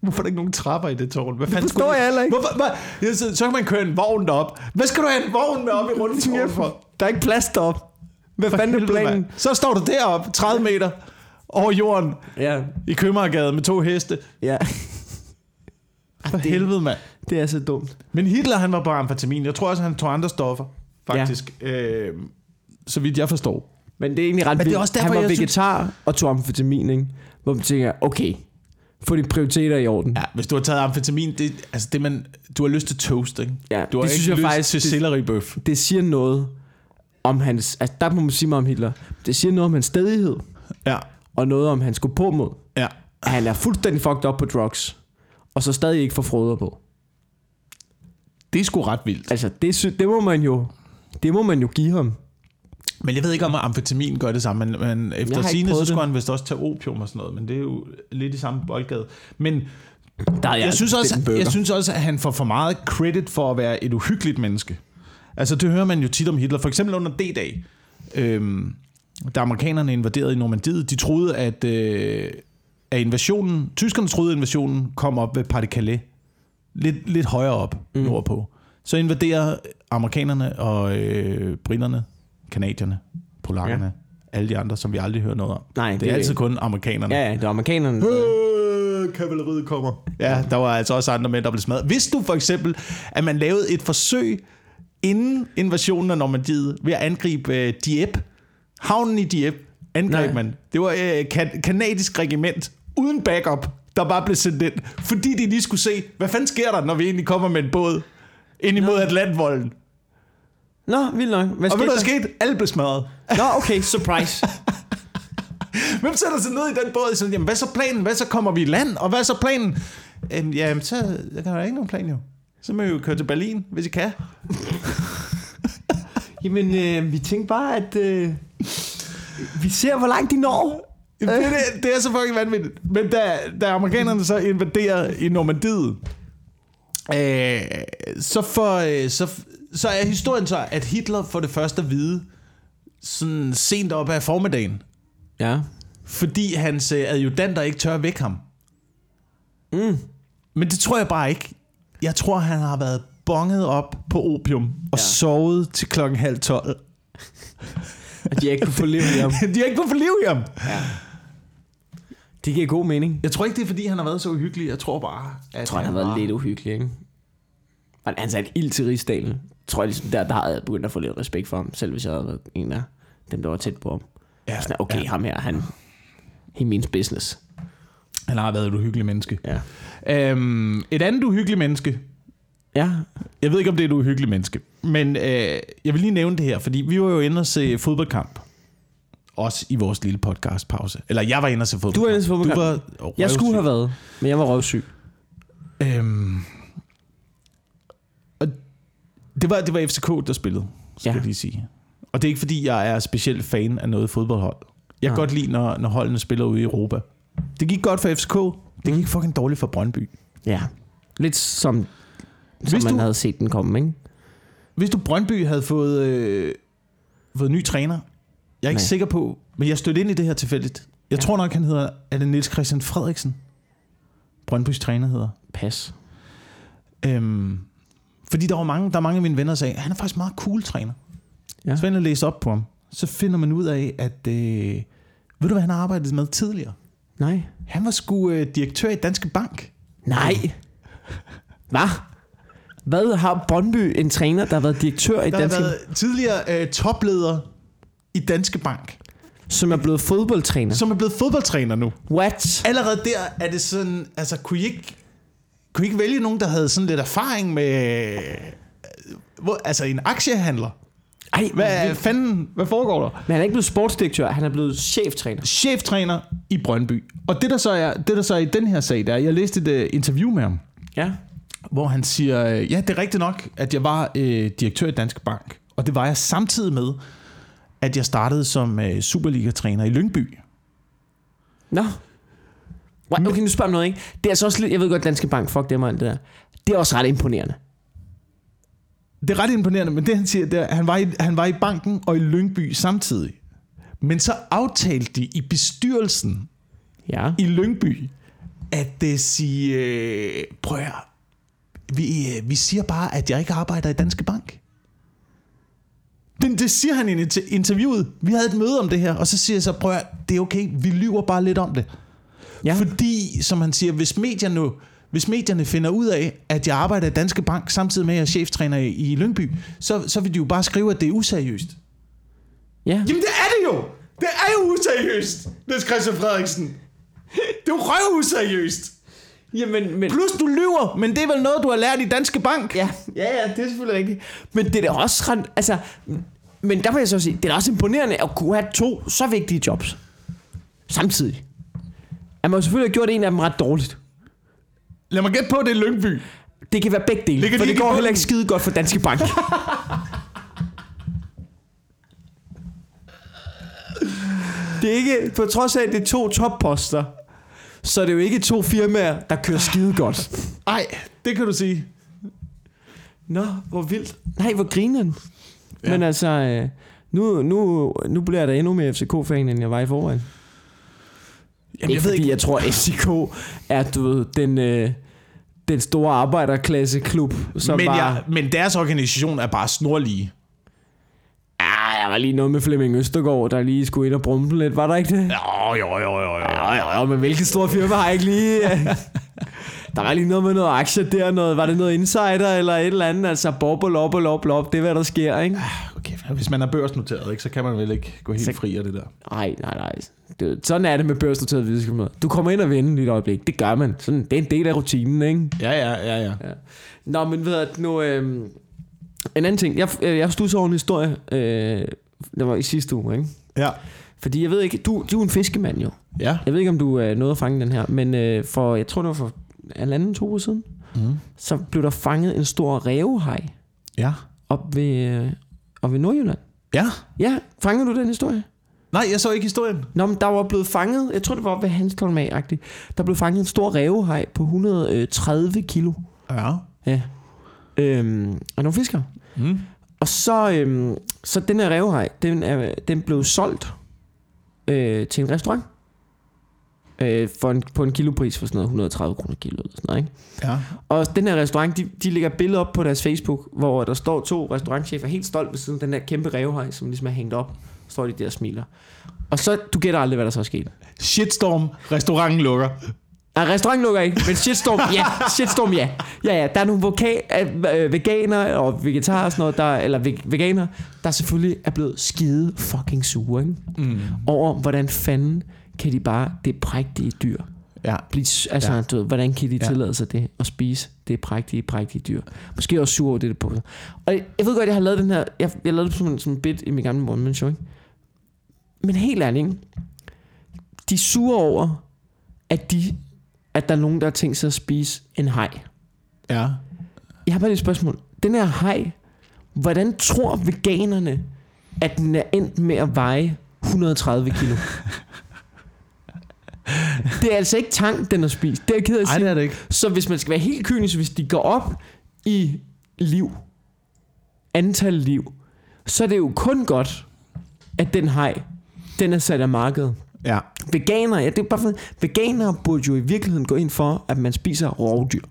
Hvorfor er der ikke nogen trapper i det tårn? Hvad Det fanden forstår skulle jeg heller ikke. Hvorfor, hvad? Så, så kan man køre en vogn derop. Hvad skal du have en vogn med op i rundetårnet (laughs) for? Der er ikke plads derop. Hvad For fanden er planen? Så står du deroppe, 30 meter over jorden Ja, i Købmagergade med to heste. ja. For helvede, mand. Det er så dumt. Men Hitler, han var på amfetamin. Jeg tror også, han tog andre stoffer, faktisk. Ja. Øh, så vidt jeg forstår. Men det er egentlig ret Men det er også derfor, Han var jeg synes- vegetar og tog amfetamin, ikke? Hvor man tænker, okay, få dine prioriteter i orden. Ja, hvis du har taget amfetamin, det, altså det man, du har lyst til toast, ikke? Ja, Du har det ikke synes jeg lyst faktisk- til det- selleribøf. Det siger noget om hans... Altså, der må man sige meget om Hitler. Det siger noget om hans stedighed, Ja, og noget om hans gå på mod. ja. Han er fuldstændig fucked up på drugs, og så stadig ikke får froder på. Det er sgu ret vildt. Altså, det, sy- det må man jo... Det må man jo give ham. Men jeg ved ikke, om amfetamin gør det samme, men, men Jeg efter sine, så skulle det. han vist også tage opium og sådan noget, men det er jo lidt i samme boldgade. Men Der er jeg, synes også, jeg synes også, at han får for meget credit for at være et uhyggeligt menneske. Altså, det hører man jo tit om Hitler. For eksempel under D-dag, øhm, da amerikanerne invaderede i Normandiet, de troede, at, øh, at invasionen, tyskerne troede, at invasionen kom op ved Pas de Calais. Lidt, lidt højere op mm. nordpå. Så invaderer amerikanerne og øh, britterne, kanadierne, polakkerne, ja. alle de andre, som vi aldrig hører noget om. Nej, det, det er altid kun amerikanerne. Ja, det er amerikanerne. Øh, kavaleriet kommer. Ja, der var altså også andre mænd, der blev smadret. Hvis du for eksempel, at man lavede et forsøg inden invasionen af Normandiet ved at angribe øh, Dieppe, havnen i Dieppe, angreb Nej. man. Det var øh, kan- kanadisk regiment uden backup, der bare blev sendt ind, fordi de lige skulle se, hvad fanden sker der, når vi egentlig kommer med en båd ind imod Atlantvolden. Nå, vildt nok. Hvad Og ved du, hvad der skete? Alle blev smadret. Nå, okay, surprise. (laughs) Hvem sætter sig ned i den båd? Sådan, jamen, hvad så planen? Hvad så kommer vi i land? Og hvad er så planen? Øhm, jamen, så der kan der ikke nogen plan jo. Så må vi jo køre til Berlin, hvis I kan. Jamen, øh, vi tænkte bare, at øh, vi ser, hvor langt de når. Det, det, det er så fucking vanvittigt. Men da, da amerikanerne så invaderer i Normandiet, øh, så, for, øh, så, så er historien så, at Hitler får det første at vide sådan sent op af formiddagen, Ja. fordi hans øh, adjutanter ikke tør væk ham. Mm. Men det tror jeg bare ikke. Jeg tror, han har været bonget op på opium og Ja. sovet til klokken halv tolv. (laughs) At de ikke kunne få liv i ham. (laughs) De har ikke kunnet få liv i ham. Ja. Det giver god mening. Jeg tror ikke, det er, fordi han har været så uhyggelig. Jeg tror bare, at Jeg tror, han har været lidt uhyggelig, ikke? Men han satte ild til rigsdalen. Tror jeg ligesom, der, der havde jeg begyndt at få lidt respekt for ham, selv hvis jeg havde været en af dem, der var tæt på ham. Ja, Sådan, okay, ja. ham her, han... He means business. Han har været et uhyggeligt menneske. Ja. Øhm, et andet uhyggeligt menneske. Ja, Jeg ved ikke, om det er et uhyggeligt menneske. Men øh, jeg vil lige nævne det her, fordi vi var jo inde og se fodboldkamp. Også i vores lille podcastpause. Eller jeg var inde og se fodboldkamp. Du var inde og se fodboldkamp. Du var jeg skulle røvsyg. have været, men jeg var røvsyg. Øhm, og det var, det var FCK, der spillede, skal Ja. jeg lige sige. Og det er ikke, fordi jeg er specielt fan af noget fodboldhold. Jeg kan godt lide, når, når holdene spiller ude i Europa. Det gik godt for FCK. Det gik fucking dårligt for Brøndby. Ja. Lidt som, som Hvis man du- havde set den komme, ikke? Hvis du Brøndby havde fået, øh, fået ny træner, jeg er ikke Nej. Sikker på, men jeg stødte ind i det her tilfældigt. Jeg Ja. tror nok, han hedder, er det Niels Christian Frederiksen? Brøndbys træner hedder. Pas. Øhm, fordi der var mange, der er mange af mine venner, der sagde, han er faktisk meget cool træner. Ja. Så jeg læste op på ham. Så finder man ud af, at... Øh, ved du, hvad han har arbejdet med tidligere? Nej. Han var sgu øh, direktør i Danske Bank. Nej. Hvad? Hvad har Brøndby en træner, der har været direktør i Der har Danske, været tidligere øh, topleder i Danske Bank, som er blevet fodboldtræner? som er blevet fodboldtræner nu. What? Allerede der er det sådan, altså kunne I ikke, kunne I ikke vælge nogen, der havde sådan lidt erfaring med, øh, hvor, altså en aktiehandler? Ej, Hvad fanden, hvad foregår der? Men han er ikke blevet sportsdirektør, han er blevet cheftræner. Cheftræner i Brøndby. Og det der så er, det der så er i den her sag, der er, jeg læste et uh, interview med ham, Ja. hvor han siger, øh, ja, det er rigtigt nok, at jeg var øh, direktør i Danske Bank. Og det var jeg samtidig med, at jeg startede som øh, Superliga-træner i Lyngby. Nå. What? Okay, nu spørger jeg noget, ikke? Det er altså også lidt, jeg ved godt, Danske Bank, fuck dem og alt det der. Det er også ret imponerende. Det er ret imponerende, men det han siger, det er, at han var, i, han var i banken og i Lyngby samtidig. Men så aftalte de i bestyrelsen Ja. i Lyngby, at det sige, øh, prøv at, vi, øh, vi siger bare, at jeg ikke arbejder i Danske Bank. Det, det siger han i inter- interviewet. Vi havde et møde om det her, og så siger jeg så, prøv at, det er okay, vi lyver bare lidt om det. Ja. Fordi, som han siger, hvis medierne, hvis medierne finder ud af, at jeg arbejder i Danske Bank, samtidig med at jeg er cheftræner i, i Lyngby, så, så vil de jo bare skrive, at det er useriøst. Ja. Jamen det er det jo! Det er jo useriøst, Niels Christian Frederiksen. Det er jo røv useriøst. Jamen, men... Plus du lyver, men det er vel noget, du har lært i Danske Bank. Ja, ja, ja, det er selvfølgelig rigtigt. Men det er da også ret, altså... Men der vil jeg så sige, det er da også imponerende at kunne have to så vigtige jobs. Samtidig. At man selvfølgelig har gjort en af dem ret dårligt. Lad mig gætte på, det er Lyngby. Det kan være begge dele, Ligger for de det går heller ikke skide godt for Danske Bank. (laughs) det er ikke, på trods af, at det er to topposter, så er det jo ikke to firmaer, der kører skide godt. Nej, det kan du sige. Nå, hvor vildt. Nej, hvor grineren. Ja. Men altså, øh, nu, nu, nu bliver da endnu mere FCK-fan, end jeg var i forvejen. Jamen, ikke jeg ved fordi ikke, jeg tror, at FCK er, du ved, den, øh, den store arbejderklasse-klub, som men, var... jeg, men deres organisation er bare snorlige. Ja, der var lige noget med Flemming Østergaard, der lige skulle ind og brumpe lidt, var der ikke det? Jo, jo, jo, jo, jo. Ja, men hvilket stort firma har jeg ikke lige... der var lige noget med noget aktier der, noget, var det noget insider eller et eller andet, altså bobbel, op, op, op, det er hvad der sker, ikke? Okay, hvis man er børsnoteret, ikke, så kan man vel ikke gå helt Så- fri af det der. Nej, nej, nej. Det, sådan er det med børsnoterede virksomheder. Du kommer ind og vinder lige et øjeblik. Det gør man. Sådan, det er en del af rutinen, ikke? Ja, ja, ja, ja. Nå, men ved at nu... Øh, en anden ting. Jeg, øh, jeg stod over en historie, øh, det var i sidste uge, ikke? Ja. Fordi jeg ved ikke, du, du er en fiskemand jo. Ja. Jeg ved ikke, om du øh, nåede at fange den her, men øh, for, jeg tror, det var for halvanden, to uger siden, Mm. så blev der fanget en stor rævehaj Ja. op ved, øh, op ved Nordjylland. Ja. Ja, fangede du den historie? Nej, jeg så ikke historien. Nå, men der var blevet fanget, jeg tror det var ved Hanstholm agtigt der blev fanget en stor rævehaj på 130 kilo. Ja. Ja. Øhm, og nogle fiskere. Mm. Og så, øhm, så den her rævehaj, den, er, den blev solgt øh, til en restaurant. Øh, for en, på en kilopris for sådan noget 130 kroner kilo eller sådan noget, ikke? Ja. Og den her restaurant, de, de lægger billeder op på deres Facebook, hvor der står to restaurantchefer helt stolt ved siden af den her kæmpe rævehaj, som ligesom er hængt op. Står de der og smiler. Og så, du gætter aldrig, hvad der så er sket. Shitstorm. Restauranten lukker. Nej, restaurant lukker ikke, men shitstorm, ja. Shitstorm, ja. Ja, ja, der er nogle vokal, øh, veganer og vegetarer og sådan noget, der, eller veg, veganer, der selvfølgelig er blevet skide fucking sure, ikke? Mm. Over, hvordan fanden kan de bare, det prægtige dyr, Ja. blive, altså, Ja. du ved, hvordan kan de Ja. tillade sig det, at spise det prægtige, prægtige dyr. Måske også sur over det, det på. Og jeg, jeg ved godt, jeg har lavet den her, jeg, jeg lavede det som en, som en bit i min gamle one show, ikke? Men helt ærligt, ikke? de er sure over, at, de, at der er nogen, der har tænkt sig at spise en haj. Ja. Jeg har bare et spørgsmål. Den her haj, hvordan tror veganerne, at den er endt med at veje 130 kilo? (laughs) det er altså ikke tang, den har spist. Det er jeg ked af at Ej, sige. det er det ikke. Så hvis man skal være helt kynisk, hvis de går op i liv, antal liv, så er det jo kun godt, at den haj, den er sat af markedet. Ja. Veganere, ja, det er bare for, veganere burde jo i virkeligheden gå ind for, at man spiser rovdyr.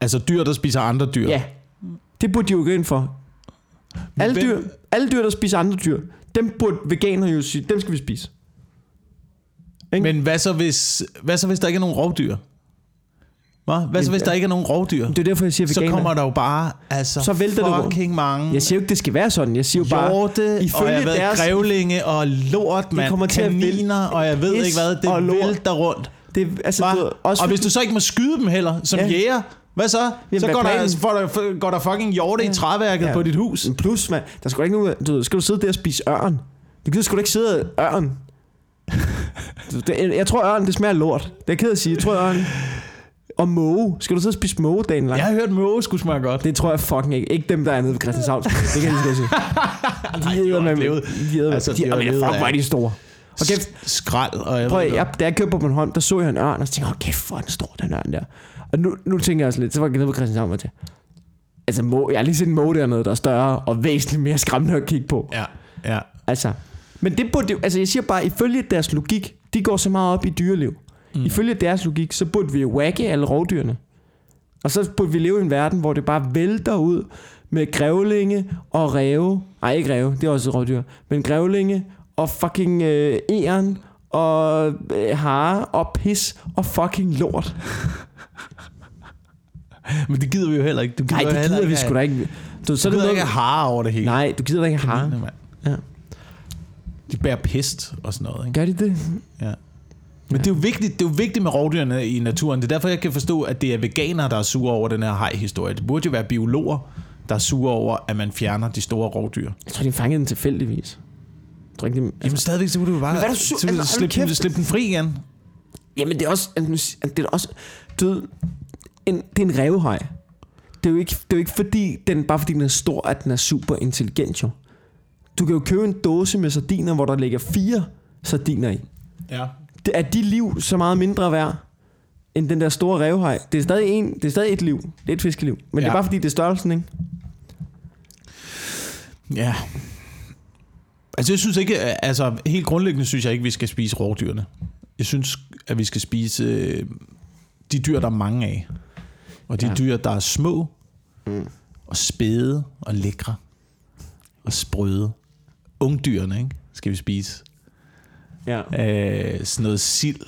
Altså dyr, der spiser andre dyr. Ja, det burde de jo gå ind for. Alle dyr, alle dyr, der spiser andre dyr, dem burde veganere jo sige, dem skal vi spise. Ikke? Men hvad så, hvis, hvad så, hvis der ikke er nogen rovdyr? Hvad, hvad så, hvis der ikke er nogen rovdyr? Det er derfor, jeg siger Så veganer. kommer der jo bare altså, Så vælter fucking mange Jeg siger jo ikke, det skal være sådan. Jeg siger jo bare, hjorte, ifølge og jeg ved, deres- grævlinge og lort, man, kommer til at kaniner, og jeg ved ikke hvad, og det lort. vælter rundt. det, altså, Hva? du også og hvis du så ikke må skyde dem heller, som Ja. jæger, hvad så? Jamen, så går er der, så får der, går der fucking hjorte ja. i træværket Ja. på dit hus. Plus, man, der skal ikke nogen, du skal du sidde der og spise ørn? Du gider sgu da ikke sidde og ørn. (laughs) Du, jeg tror ørn, det smager lort. Det er jeg ked at sige. Jeg tror ørn og måge. Skal du og spise måge dagen lang? Jeg har hørt måge skulle smage godt. Det tror jeg fucking ikke. Ikke dem, der er nede ved Christianshavn. (laughs) Det kan jeg lige så sige. De de æder med levet. De æder Altså, de, de de, levet fuck, hvor er de store. Okay, S- Skrald, og jeg prøv, jeg, da jeg kørte på Bornholm, der så jeg en ørn, og så tænkte jeg, åh kæft, hvor er den stor, den ørn der. Og nu, nu tænker jeg også lidt, så var jeg nede på Christianshavn og til. Altså, må, jeg har lige set en måge dernede, der er større og væsentligt mere skræmmende at kigge på. Ja, ja. Altså, men det burde jo, altså jeg siger bare, ifølge deres logik, de går så meget op i dyreliv. Mm. Ifølge deres logik, så burde vi wagge alle rovdyrene. Og så burde vi leve i en verden, hvor det bare vælter ud med grævlinge og ræve. Nej, ikke ræve, det er også et rovdyr. Men grævlinge og fucking øh, æren og øh, hare og pis og fucking lort. (laughs) Men det gider vi jo heller ikke. Du gider Nej, det gider vi ikke sgu da ikke. Du, så du det gider ikke noget, have hare over det hele. Nej, du gider da ikke have hare. Ja. De bærer pest og sådan noget, ikke? Gør de det? Ja. Men det er, jo vigtigt, det er jo vigtigt med rovdyrene i naturen. Det er derfor, jeg kan forstå, at det er veganere, der er sure over den her hej-historie. Det burde jo være biologer, der er sure over, at man fjerner de store rovdyr. Jeg tror, de fangede den tilfældigvis. Jeg tror ikke, de, altså, Jamen stadigvæk, så kunne du bare Men hvad er du sur- så altså, slippe, den, slippe den fri igen. Jamen det er også, altså, si- det er også, ved, en, det er en revhaj. Det er, jo ikke, det er jo ikke fordi, den, bare fordi den er stor, at den er super intelligent jo. Du kan jo købe en dåse med sardiner, hvor der ligger fire sardiner i. Ja. Er de liv så meget mindre værd, end den der store revhaj. Det er stadig, en, det er stadig et liv. Det er et fiskeliv. Men ja. det er bare fordi, det er størrelsen, ikke? Ja. Altså, jeg synes ikke, altså helt grundlæggende synes jeg ikke, vi skal spise rovdyrene. Jeg synes, at vi skal spise øh, de dyr, der er mange af. Og de ja. dyr, der er små, Mm. og spæde, og lækre, og sprøde. Ungdyrene, ikke? Skal vi spise. Ja. Øh, sådan noget sild.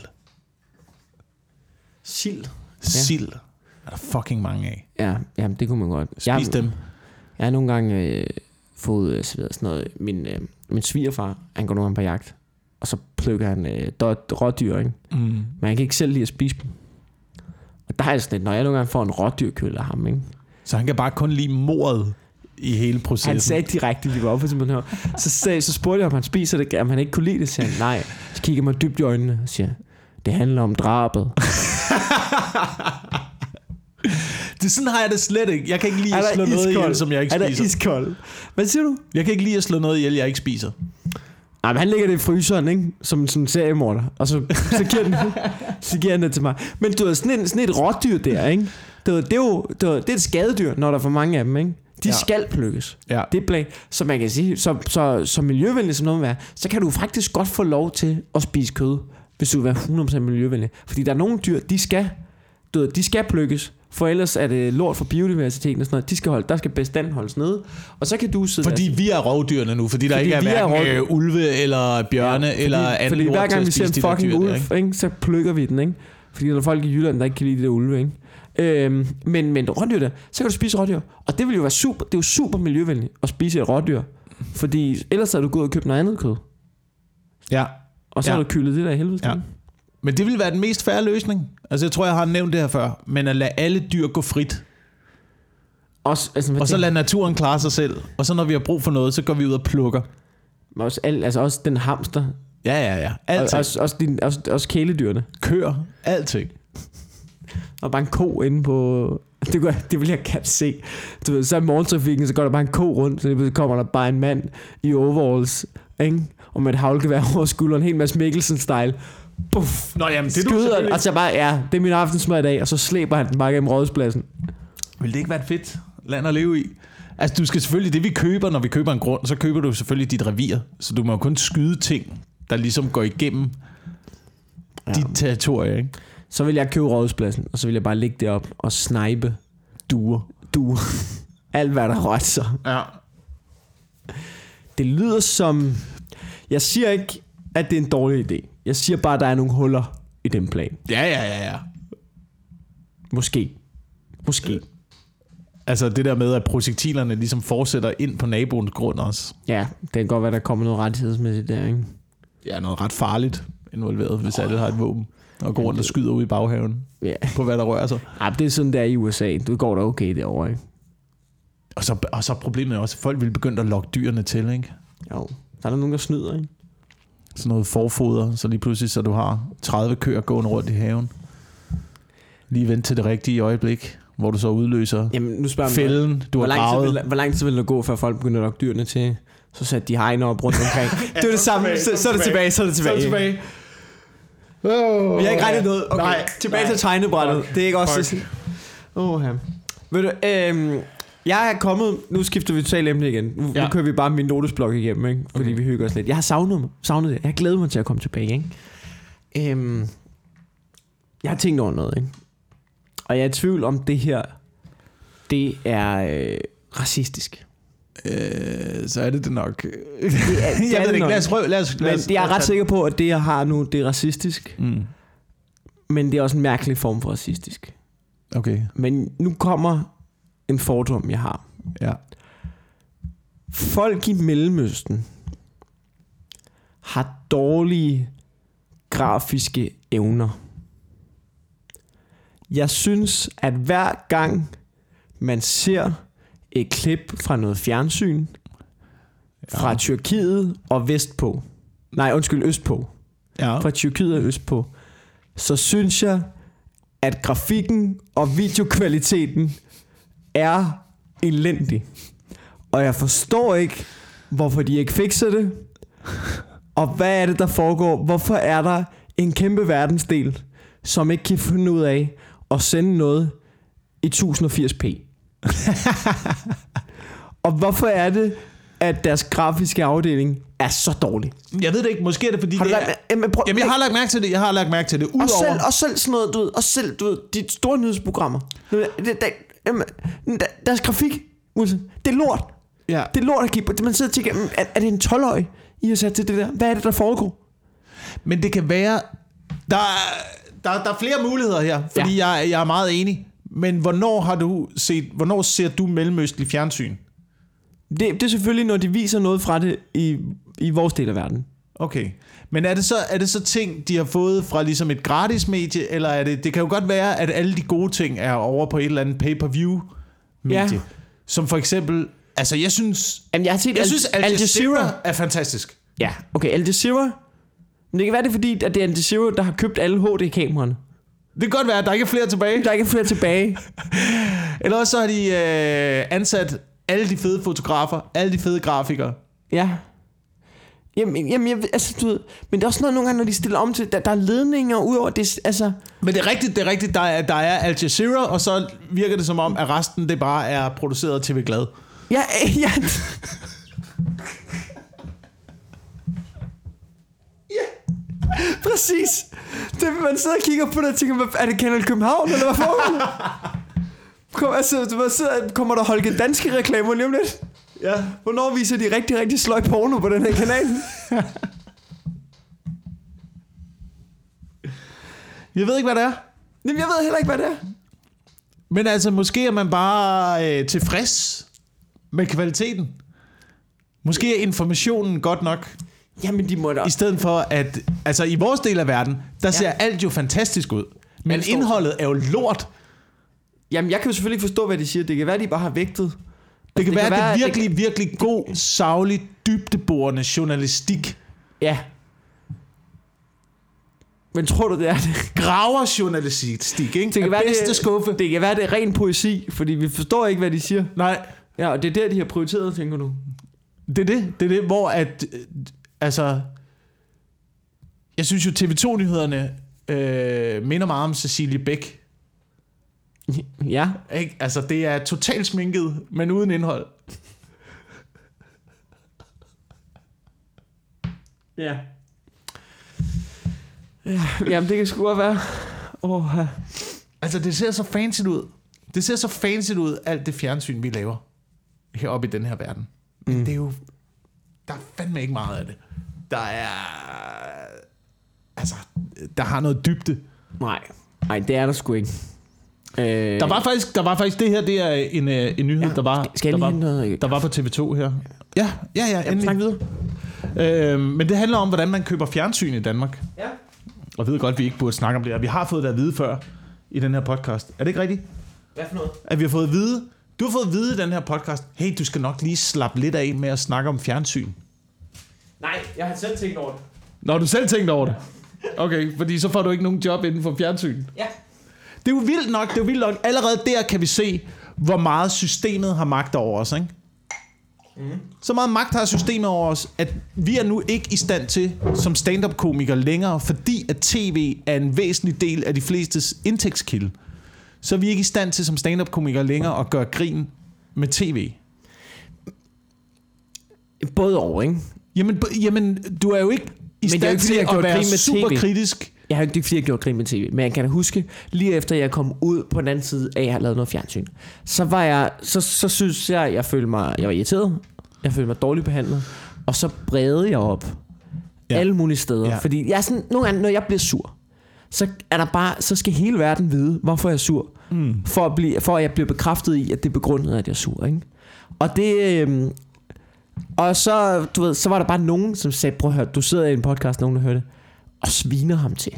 Sild. Sild er der fucking mange af. Ja, jamen, det kunne man godt. Spis jeg, dem. Jeg har nogle gange øh, fået øh, serveret sådan noget. Min, øh, min svigerfar, han går nogle gange på jagt. Og så plukker han øh, rådyr, ikke? Mm. Men han kan ikke selv lide at spise dem. Og der er sådan lidt, når jeg nogle gange får en rådyrkøl af ham, ikke? Så han kan bare kun lide mordet i hele processen. Han sagde direkte, lige var oppe til mig så, sagde, så spurgte jeg, om han spiser det, om han ikke kunne lide det. Så sagde han, nej. Så kigger mig dybt i øjnene og siger, det handler om drabet. Det sådan har jeg det slet ikke. Jeg kan ikke lide at slå noget iskold. ihjel, som jeg ikke Han er spiser. iskold. Hvad siger du? Jeg kan ikke lide at slå noget ihjel, jeg ikke spiser. Ej, men han lægger det i fryseren, ikke? Som sådan en seriemorder. Og så, så, giver den, så giver han det til mig. Men du ved, sådan, en, sådan et rådyr der, ikke? Ved, det, er jo ved, det er et skadedyr, når der er for mange af dem, ikke? De ja. Skal plukkes. Ja. Det er plan. Så man kan sige, så, så, så miljøvenlig som noget vil være, så kan du faktisk godt få lov til at spise kød, hvis du vil være 100% miljøvenlig. Fordi der er nogle dyr, de skal, du ved, de skal plukkes. For ellers er det lort for biodiversiteten og sådan noget. De skal holde, der skal bestanden holdes nede. Og så kan du sidde Fordi der, vi er rovdyrene nu, fordi der Fordi ikke er er hverken rovdyr. øh, ulve eller bjørne Ja, ja, eller fordi, anden fordi hver gang vi ser en fucking dyr ulv, ikke? så plukker vi den, ikke? Fordi der er folk i Jylland, der ikke kan lide det der ulve, ikke? Øhm, men, men rådyr der, så kan du spise rådyr. Og det vil jo være super, det er jo super miljøvenligt at spise et rådyr. Fordi ellers har du gået og købt noget andet kød. Ja. Og så ja. Har du kyldet det der i helvede. Ja. Men det vil være den mest færre løsning. Altså, jeg tror, jeg har nævnt det her før. Men at lade alle dyr gå frit. Også, altså, Og så lade naturen klare sig selv. Og så når vi har brug for noget, så går vi ud og plukker. også, al, altså også den hamster. Ja, ja, ja. Og, Alting. også, også, din, også, også kæledyrene. Kør. Alting. Og bare en ko inde på... Det, kunne, det vil jeg gerne se. Du ved, så i morgentrafikken, så går der bare en ko rundt, så pludselig kommer der bare en mand i overalls, ikke? Og med et havlgevær (laughs) over skulderen, helt Mads Mikkelsen-style. Puff, Nå, jamen, skyder den, og så bare, ja, det er min aftensmad i dag, og så slæber han den bare gennem rådspladsen. Vil det ikke være et fedt land at leve i? Altså, du skal selvfølgelig, det vi køber, når vi køber en grund, så køber du selvfølgelig dit revir. Så du må jo kun skyde ting, der ligesom går igennem ja. dit territorie, ikke? Så vil jeg købe rådspladsen, og så vil jeg bare ligge derop og snipe Duer. du. (laughs) Alt hvad der rører sig. Ja. Det lyder som... Jeg siger ikke, at det er en dårlig idé. Jeg siger bare, at der er nogle huller i den plan. Ja, ja, ja, ja. Måske. Måske. Altså det der med, at projektilerne ligesom fortsætter ind på naboens grund også. Ja, det kan godt være, der kommer noget rettighedsmæssigt der, ikke? Ja, noget ret farligt involveret, hvis alle har et våben. Og går rundt og skyder ud i baghaven Ja. på, hvad der rører sig. Ej, det er sådan der i USA. Du går da okay derovre, ikke? Og så, og så er problemet også, at folk vil begynde at lokke dyrene til, ikke? Jo. Der er der nogen, der snyder, ikke? Sådan noget forfoder, så lige pludselig, så du har 30 køer gående rundt i haven. Lige vent til det rigtige øjeblik, hvor du så udløser Jamen, nu spørger jeg mig, fælden, du hvor har lang, tid vil, hvor lang tid vil der gå, før folk begynder at lukke dyrene til? Så satte de hegner op rundt omkring. (laughs) det er det samme. Så, så er det tilbage, så er det tilbage. Oh, Vi har ikke regnet noget. Okay. Nej, tilbage nej. til tegnebrættet. Fuck. Det er ikke også... Fuck. Oh, ja. Ved du, øhm, jeg er kommet... Nu skifter vi totalt emne igen. Nu, ja. Nu kører vi bare min notesblok igennem, ikke? Fordi okay. Okay. vi hygger os lidt. Jeg har savnet, savnet det. Jeg glæder mig til at komme tilbage, ikke? Øhm, jeg har tænkt over noget, ikke? Og jeg er i tvivl om det her, det er øh, racistisk. Øh, så er det det nok. Det er, (laughs) jeg det ved det ikke. nok. Lad os prøve. Lad os, lad Men os, jeg er ret sikker på, at det, jeg har nu, det er racistisk. Mm. Men det er også en mærkelig form for racistisk. Okay, Men nu kommer en fordom, jeg har. ja. Folk i Mellemøsten har dårlige grafiske evner. Jeg synes, at hver gang man ser et klip fra noget fjernsyn fra Ja. Tyrkiet og vestpå, nej undskyld østpå, Ja. fra Tyrkiet og østpå, så synes jeg, at grafikken og videokvaliteten er elendig. Og jeg forstår ikke, hvorfor de ikke fikser det. Og hvad er det, der foregår? Hvorfor er der en kæmpe verdensdel, som ikke kan finde ud af at sende noget i 1080p. (laughs) og hvorfor er det, at deres grafiske afdeling er så dårlig? Jeg ved det ikke. Måske er det, fordi Har du det lagt, er... jamen, prøv, Jamen, jeg har lagt mærke til det. Jeg har lagt mærke til det. og Udover... selv, og selv sådan noget, du ved, og selv, du ved, de store nyhedsprogrammer. Det, det, det, jamen, der- deres grafik, det er lort. Ja. Det er lort at give på. Man sidder og tænker, "Mm, er, er det en 12-årig, I har sat til det der? Hvad er det, der foregår? Men det kan være... Der, er- der, der er flere muligheder her, fordi ja. jeg, jeg er meget enig. Men hvornår har du set... Hvornår ser du mellemøstlig fjernsyn? Det, det er selvfølgelig, når de viser noget fra det i, i vores del af verden. Okay. Men er det, så, er det så ting, de har fået fra ligesom et gratis medie, eller er det... Det kan jo godt være, at alle de gode ting er over på et eller andet pay-per-view medie. Ja. Som for eksempel... Altså, jeg synes... Jamen, jeg har set Jeg Al, synes, Al Jazeera er fantastisk. Ja, okay, Al Jazeera. Men det kan være, det er fordi, at det er Al Jazeera, der har købt alle HD-kameraerne. Det kan godt være, at der ikke er flere tilbage. Der er ikke flere tilbage. (laughs) Eller også så har de øh, ansat alle de fede fotografer, alle de fede grafikere. Ja. Jamen, jamen jeg, altså, du ved, men det er også noget nogle gange, når de stiller om til, der, der er ledninger ud over det, altså, Men det er rigtigt, det er rigtigt, der er, der er Al Jazeera, og så virker det som om, at resten det bare er produceret af TV Glad. ja, (laughs) ja, (laughs) præcis. Det, man sidder og kigger på det og tænker, hvad- er det Kanal København, eller hvad foregår? (laughs) Kom, altså, du sidder, kommer der Holge Danske reklamer lige om lidt? Ja. Hvornår viser de rigtig, rigtig sløj porno på den her kanal? (laughs) Jeg ved ikke, hvad det er. Jamen, jeg ved heller ikke, hvad det er. Men altså, måske er man bare øh, tilfreds med kvaliteten. Måske er informationen godt nok, Jamen, de må da... i stedet for at... Altså, i vores del af verden, der ser Ja. alt jo fantastisk ud. Men indholdet er jo lort. Jamen, jeg kan jo selvfølgelig ikke forstå, hvad de siger. Det kan være, de bare har vægtet. Det kan det være, kan at det være, er det virkelig, virkelig god, savlig, dybdeborende journalistik. Ja. Men tror du, det er det? Graverjournalistik, ikke? Det kan, Af være, bedste det, skuffe. det kan være, det er ren poesi, fordi vi forstår ikke, hvad de siger. Nej, Ja, og det er der, de har prioriteret, tænker du. det er det. Det er det, hvor at... Altså... Jeg synes jo, TV2-nyhederne øh, minder meget om Cecilie Bæk. (laughs) Ja. Ikke? Altså, det er totalt sminket, men uden indhold. Ja. ja. Jamen, det kan sgu godt være. Oh, ja. Altså, det ser så fancy ud. Det ser så fancy ud, alt det fjernsyn, vi laver heroppe i den her verden. Men Mm. det er jo... Der er fandme ikke meget af det. Der er... Altså, der har noget dybde. Nej. Nej, det er der sgu ikke. Øh, Der var faktisk, der var faktisk det her, det er en, øh, en nyhed, ja, der var, Skal, der, var, noget? der var på TV2 her. Ja, ja, ja, Jamen, snak endelig. videre. Øh, men det handler om, hvordan man køber fjernsyn i Danmark. Ja. Og jeg ved godt, at vi ikke burde snakke om det, og vi har fået det at vide før i den her podcast. Er det ikke rigtigt? Hvad for noget? At vi har fået at vide, du har fået at vide i den her podcast, hey, du skal nok lige slappe lidt af med at snakke om fjernsyn. Nej, jeg har selv tænkt over det. Når du selv tænkte over det. Okay, fordi så får du ikke nogen job inden for fjernsyn. Ja. Det er jo vildt nok, det er jo vildt nok. Allerede der kan vi se, hvor meget systemet har magt over os, ikke? Mm. Så meget magt har systemet over os, at vi er nu ikke i stand til som stand-up-komiker længere, fordi at tv er en væsentlig del af de flestes indtægtskilde. Så er vi ikke i stand til som stand-up-komiker længere at gøre grin med tv. Både over, ikke? Jamen, jamen du er jo ikke i jo stand ikke, til at være super TV. kritisk. Jeg har ikke, det er ikke, fordi jeg gjorde grin med tv, men jeg kan huske, lige efter jeg kom ud på den anden side af, at jeg havde lavet noget fjernsyn, så var jeg, så, så synes jeg, jeg følte mig, jeg var irriteret, jeg følte mig dårligt behandlet, og så bredede jeg op Ja. alle mulige steder, Ja. fordi jeg er sådan, nogle gange, når jeg bliver sur, så er der bare, så skal hele verden vide, hvorfor jeg er sur, Mm. for at, blive, for at jeg bliver bekræftet i, at det er begrundet, at jeg er sur, ikke? Og det, øhm, og så, du ved, så var der bare nogen, som sagde, prøv at høre, du sidder i en podcast, nogen der hører det, og sviner ham til.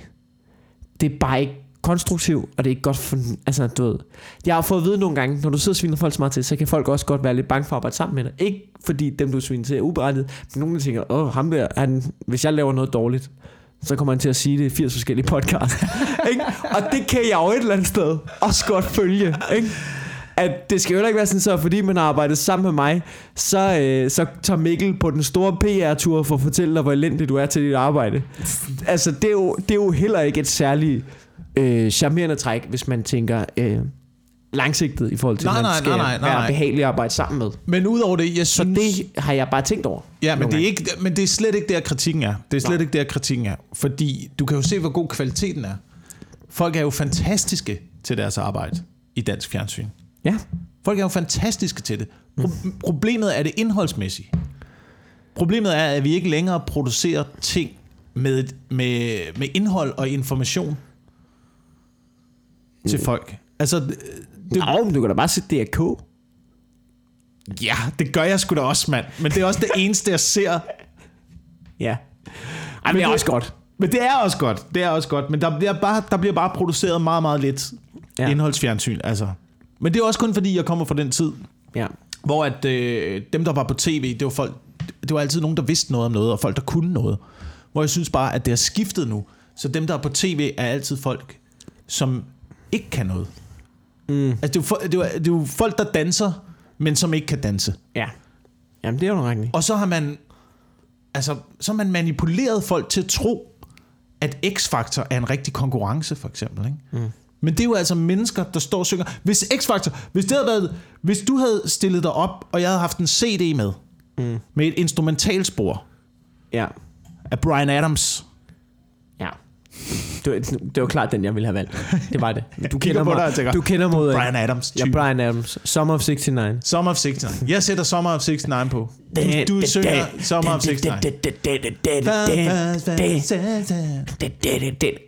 Det er bare ikke konstruktivt, og det er ikke godt for... Altså, du ved... Jeg har fået at vide nogle gange, når du sidder og sviner folk så meget til, så kan folk også godt være lidt bange for at arbejde sammen med dig. Ikke fordi dem, du sviner til, er uberettiget, men nogen tænker, åh, ham der, han, hvis jeg laver noget dårligt, så kommer han til at sige det i 80 forskellige podcasts. (laughs) ikke? Og det kan jeg jo et eller andet sted også godt følge. Ikke? At det skal jo ikke være sådan, så fordi man har arbejdet sammen med mig, så, øh, så tager Mikkel på den store PR-tur for at fortælle dig, hvor elendig du er til dit arbejde. Altså, det er jo, det er jo heller ikke et særligt øh, charmerende træk, hvis man tænker øh, langsigtet i forhold til, Nej, at man nej, skal nej, nej, nej, være behagelig at arbejde sammen med. Men udover det, jeg Så synes... det har jeg bare tænkt over. Ja, men det, er ikke, men det er slet ikke der, kritikken er. Det er slet Nej. ikke der, kritikken er. Fordi du kan jo se, hvor god kvaliteten er. Folk er jo fantastiske til deres arbejde i dansk fjernsyn. Ja. Folk er jo fantastiske til det. Pro- Problemet er det indholdsmæssige. Problemet er, at vi ikke længere producerer ting med, med, med indhold og information til folk. Altså, det. Nå, men du kan da bare sætte DRK. ja, det gør jeg sgu da også, mand. Men det er også det (laughs) eneste, jeg ser. Ja. Ej, men det er også godt. Men det er også godt. Det er også godt. Men der bliver bare, der bliver bare produceret meget, meget lidt ja. indholdsfjernsyn. Altså. Men det er også kun fordi, jeg kommer fra den tid, Ja. hvor at, øh, dem, der var på tv, det var, folk, det var altid nogen, der vidste noget om noget, og folk, der kunne noget. Hvor jeg synes bare, at det har skiftet nu. Så dem, der er på tv, er altid folk, som ikke kan noget. Mm. Altså, det er, jo, det, er, jo- det er jo folk, der danser, men som ikke kan danse. Ja. Jamen, det er jo nok rigtigt. Og så har man, altså, så har man manipuleret folk til at tro, at X-Factor er en rigtig konkurrence, for eksempel. Ikke? Mm. Men det er jo altså mennesker, der står og synger. Hvis X-Factor, hvis, det havde været, hvis du havde stillet dig op, og jeg havde haft en CD med, mm. med et instrumentalspor Ja. af Brian Adams. Ja. Det var, det var klart den, jeg ville have valgt. Det var det. Du kigger på dig tænker, du kender mod Brian Adams. Ja, type. Brian Adams. Summer of 69. Summer of 69. Jeg sætter Summer of 69 på. Du, du synger Summer of 69.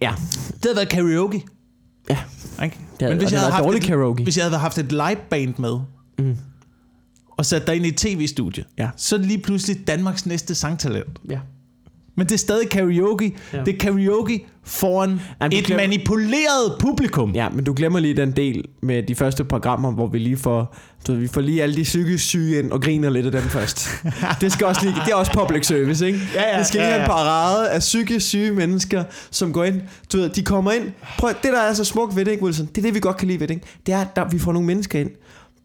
Ja. Det havde været karaoke. Ja. Ikke? Det havde- og det havde dårlig et, karaoke. Hvis jeg havde haft et liveband med, mm. og sat dig ind i et tv-studie, Ja. så er lige pludselig Danmarks næste sangtalent. Ja. Men det er stadig karaoke. Ja. Ja. Det er karaoke foran du et glemmer- manipuleret publikum. Ja, men du glemmer lige den del med de første programmer, hvor vi lige får, du ved, vi får lige alle de psykisk syge ind og griner lidt af dem først. (laughs) det skal også lige, det er også public service, ikke? Ja, ja, det skal ja, lige have en ja. parade af psykisk syge mennesker, som går ind, du ved, de kommer ind. Prøv, det der er så smukt ved det, ikke, Wilson? Det er det, vi godt kan lide ved det, ikke? Det er, at vi får nogle mennesker ind.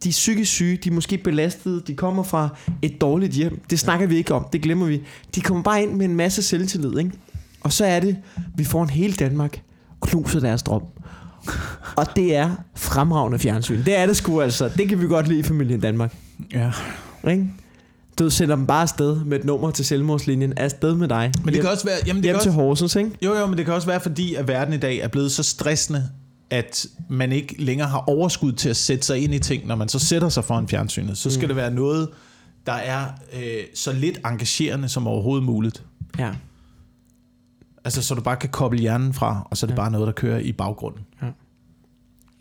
De er psykisk syge, de er måske belastede, de kommer fra et dårligt hjem. Det snakker vi ikke om, det glemmer vi. De kommer bare ind med en masse selvtillid, ikke? Og så er det, vi får en hel Danmark knuser deres drøm. Og det er fremragende fjernsyn. Det er det sgu altså. Det kan vi godt lide i familien Danmark. Ja. Ikke? Du sender dem bare afsted med et nummer til selvmordslinjen. Afsted med dig. Men det hjem, kan også være... Jamen, det hjem kan til også, Horsens, ikke? jo, jo, men det kan også være, fordi at verden i dag er blevet så stressende, at man ikke længere har overskud til at sætte sig ind i ting, når man så sætter sig foran fjernsynet. Så skal mm. det være noget, der er øh, så lidt engagerende som overhovedet muligt. Ja. Altså, så du bare kan koble hjernen fra, og så er det ja. bare noget, der kører i baggrunden.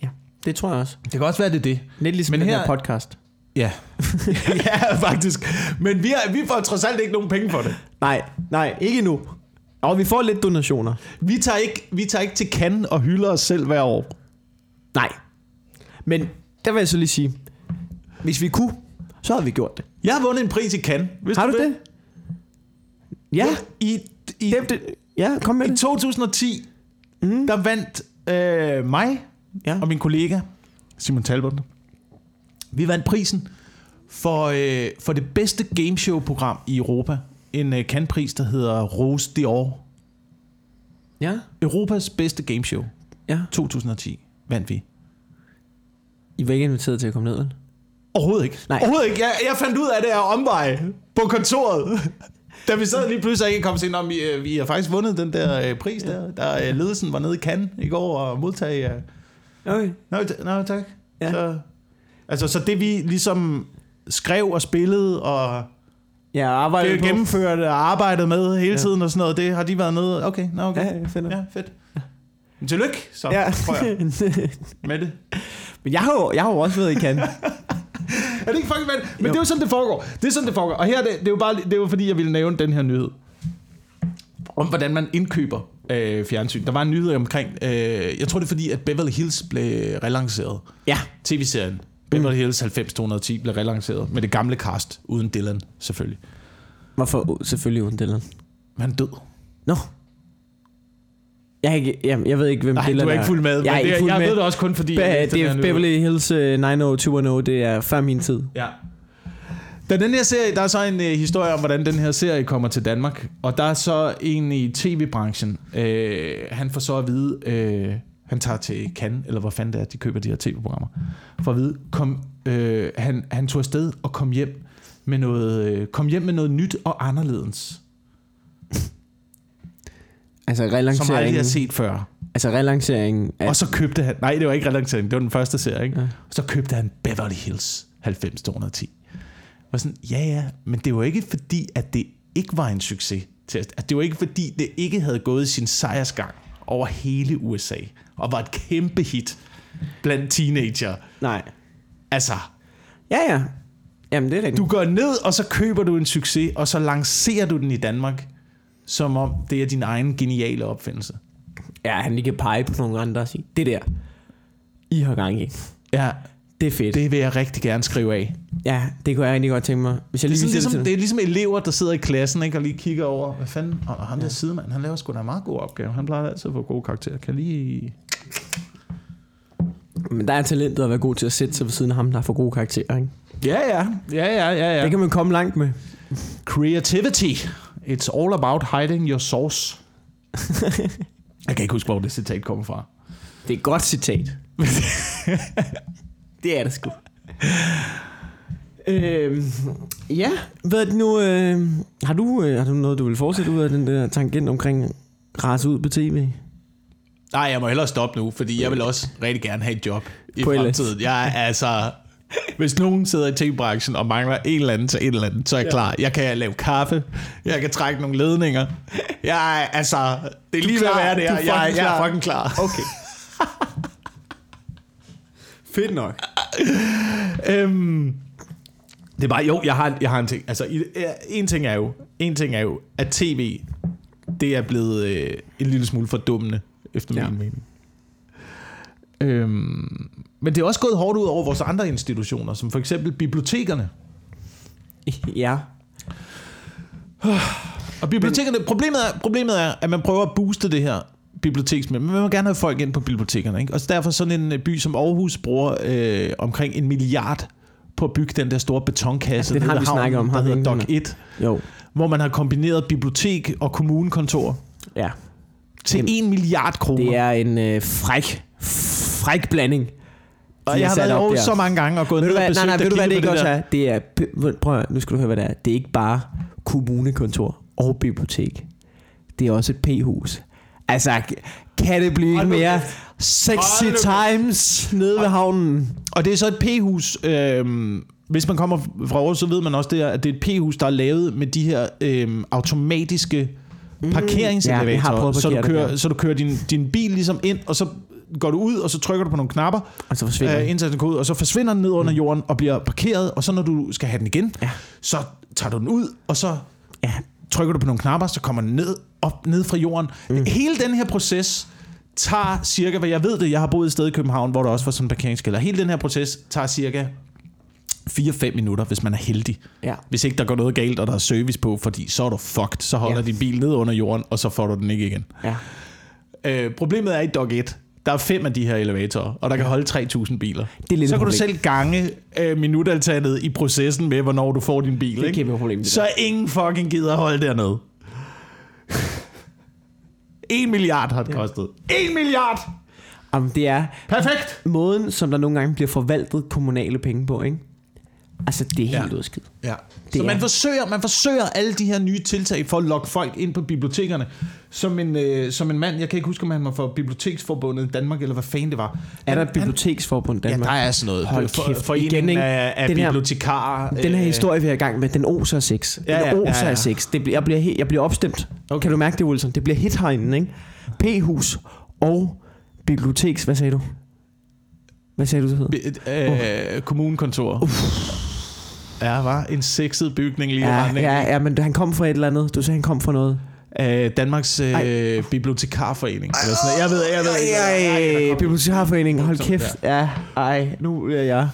ja. Det tror jeg også. Det kan også være, det er det. Lidt ligesom Men den her- her podcast. Ja. (laughs) ja, faktisk. Men vi, har, vi får trods alt ikke nogen penge for det. Nej, nej, ikke nu. Og vi får lidt donationer. Vi tager ikke, vi tager ikke til Cannes og hylder os selv hver år. Nej. Men der vil jeg så lige sige, hvis vi kunne, så havde vi gjort det. Jeg har vundet en pris i Cannes. Vidste Har du ved? det? Ja. I, i, Det, det, ja, kom med I det. 2010, mm. der vandt øh, mig Ja. og min kollega, Simon Talbot, vi vandt prisen for, øh, for det bedste gameshow-program i Europa. En øh, Cannes-pris, der hedder Rose d'Or. Ja. Europas bedste gameshow. Ja. 2010 vandt vi. I var ikke inviteret til at komme ned, vel? Overhovedet ikke. Nej. Overhovedet ikke. Jeg, jeg fandt ud af det her omvej på kontoret. Da vi sad lige pludselig ikke kom til, om vi, øh, vi har faktisk vundet den der øh, pris der. Der øh, ledelsen var nede i Cannes i går og modtage... Øh, Okay. Nå, t- nå tak. Ja. Så, altså, så det vi ligesom skrev og spillede og Ja, arbejde det på. gennemførte og arbejdede med hele Ja. tiden og sådan noget, det har de været nede. Okay, nå okay. Ja, ja, fedt. Ja, fedt. Men tillykke, så Ja. tror jeg, (laughs) med det. Men jeg har, jo, jeg har jo også været i Cannes. (laughs) Er det ikke fucking fedt? Men Jo. det er jo sådan, det foregår. Det er sådan, det foregår. Og her, det, det er jo bare, det er jo fordi, jeg ville nævne den her nyhed. Om hvordan man indkøber øh, fjernsyn. Der var en nyhed omkring, øh, jeg tror det er fordi, at Beverly Hills blev relanceret. ja. TV-serien Beverly Hills 90210 blev relanceret med det gamle cast, uden Dylan selvfølgelig. Hvorfor? Selvfølgelig uden Dylan. Han død. Nå. Jeg, er ikke, jamen, jeg ved ikke, hvem Nej, Dylan du er ikke fuld med. Jeg er ikke det, fuld jeg med. ved det også kun fordi... Be- jeg det er Beverly Hills uh, 90210, det er før min tid. Ja. Da den her serie, der er så en uh, historie om, hvordan den her serie kommer til Danmark. Og der er så en i tv-branchen. Øh, han får så at vide, øh, han tager til Cannes, eller hvor fanden det er, de køber de her tv-programmer, for at vide, kom, øh, han, han tog afsted og kom hjem med noget, øh, kom hjem med noget nyt og anderledes, Altså som jeg aldrig relanceringen, har set før. altså relanceringen af, Og så købte han, nej, det var ikke relancering, det var den første serie, ikke? Ja. Og så købte han Beverly Hills 90-210. Og sådan, ja ja, men det var ikke fordi, at det ikke var en succes. Til at, at det var ikke fordi, det ikke havde gået sin sejrsgang over hele USA, og var et kæmpe hit blandt teenager. nej. Altså, Ja, ja. Jamen, det er rigtigt. du går ned, og så køber du en succes, og så lancerer du den i Danmark, som om det er din egen geniale opfindelse. Ja, han lige kan pege på nogle andre og sige, det der, I har gang i. Ja, Det er fedt. Det. det vil jeg rigtig gerne skrive af. Ja, det kunne jeg egentlig godt tænke mig. Hvis jeg Det er, lige sådan, viser ligesom, det det er ligesom elever, der sidder i klassen ikke, og lige kigger over, hvad fanden, og ham der sidemand, han laver sgu da en meget god opgave. Han plejer altid at få gode karakterer. Kan lige... men der er talentet at være god til at sætte sig ved siden af ham, der får gode karakterer. Ikke? Ja, ja, ja, ja, ja, ja. Det kan man komme langt med. Creativity. It's all about hiding your source. jeg kan ikke huske, hvor det citat kommer fra. Det er et godt citat. det er det sgu. Øhm, ja, hvad det nu? Øh, har, du, øh, har du noget, du vil fortsætte ud af den der tangent omkring rase ud på tv? Nej, jeg må hellere stoppe nu, fordi jeg vil også rigtig gerne have et job i På fremtiden. Jeg er altså... Hvis nogen sidder i tv-branchen og mangler en eller anden til en eller anden, så er jeg Ja. klar. Jeg kan lave kaffe, jeg kan trække nogle ledninger. Jeg er, altså, det er lige ved at klar. være er Jeg, jeg, jeg er fucking klar. Okay. Fedt nok. Øhm, det er bare, jo, jeg har, jeg har en ting. Altså, en ting er jo, en ting er jo, at tv, det er blevet øh, en lille smule fordummende, efter Ja. min mening. Øhm, men det er også gået hårdt ud over vores andre institutioner, som for eksempel bibliotekerne. Ja. Og bibliotekerne, problemet er, problemet er, at man prøver at booste det her biblioteksmiljø, men man vil gerne have folk ind på bibliotekerne. Ikke? Og derfor sådan en øh, by som Aarhus bruger øh, omkring en milliard på at bygge den der store betonkasse, Ja, den har vi havnen, snakket om, der hedder ikke Doc den 1, Jo. hvor man har kombineret bibliotek og kommunekontor Ja. Til Jamen, 1 milliard kroner. Det er en øh, fræk, fræk blanding. og jeg har været der. så mange gange og gået ned og besøgt nej, nej, ved du hvad det ikke også er? Det er, prøv nu skal du høre, hvad det er. Det er ikke bare kommunekontor og bibliotek. Det er også et p-hus. Altså, kan det blive Hold mere sexy times nede ved havnen? Og det er så et p-hus. Øhm, hvis man kommer fra Aarhus, så ved man også, det er, at det er et p-hus, der er lavet med de her øhm, automatiske parkeringselevatorer. Ja, jeg har så, du kører, så du kører din, din bil ligesom ind, og så går du ud, og så trykker du på nogle knapper, Og så forsvinder øh, øh, indtil den går ud, og så forsvinder den ned under jorden og bliver parkeret, og så når du skal have den igen, Ja. så tager du den ud, og så Ja, trykker du på nogle knapper, så kommer den ned, op ned fra jorden. Mm. Hele den her proces tager cirka, hvad jeg ved det, jeg har boet et sted i København, hvor der også var sådan en parkeringskælder. Hele den her proces tager cirka 4-5 minutter, hvis man er heldig. ja. Hvis ikke der går noget galt, og der er service på, fordi så er du fucked. Så holder Ja. ja. din bil ned under jorden, og så får du den ikke igen. ja. Øh, problemet er i Dog 1, der er fem af de her elevatorer, og der kan holde 3.000 biler. Det er lidt så kan du problem. selv gange øh, minutantallet i processen med, hvornår du får din bil. Det er ikke? kæmpe problem, det så ingen fucking gider at holde dernede. 1 milliard har det kostet. 1 milliard! Jamen, det er Perfekt! måden, som der nogle gange bliver forvaltet kommunale penge på, ikke? Altså, det er helt Ja. udskidt. Ja. Det Så er- man forsøger, man forsøger alle de her nye tiltag for at lokke folk ind på bibliotekerne. Som en, øh, som en mand, jeg kan ikke huske, om han var fra Biblioteksforbundet i Danmark, eller hvad fanden det var. Er der et biblioteksforbund i Ja, Danmark? der er sådan noget. Hold for, kæft. foreningen Igen, ikke? af, af Den her- bibliotekarer. Den her øh, historie, vi er i gang med, den oser af sex. Den Ja, ja, oser ja, ja. af sex. Det jeg, bliver, jeg bliver opstemt. Okay. Kan du mærke det, Wilson? Det bliver hit herinde, ikke? P-hus og biblioteks... Hvad sagde du? Hvad sagde du, det hedder? bi- øh, kommunekontor. Ja, var en sexet bygning lige Ja, ja, ja, ja, men han kom fra et eller andet. Du sagde, han kom fra noget. Øh, Danmarks øh, Bibliotekarforening. Eller sådan noget. Jeg ved, jeg ved hvad det er. Ej, Bibliotekarforeningen, hold kæft. Ja, ej, nu er jeg...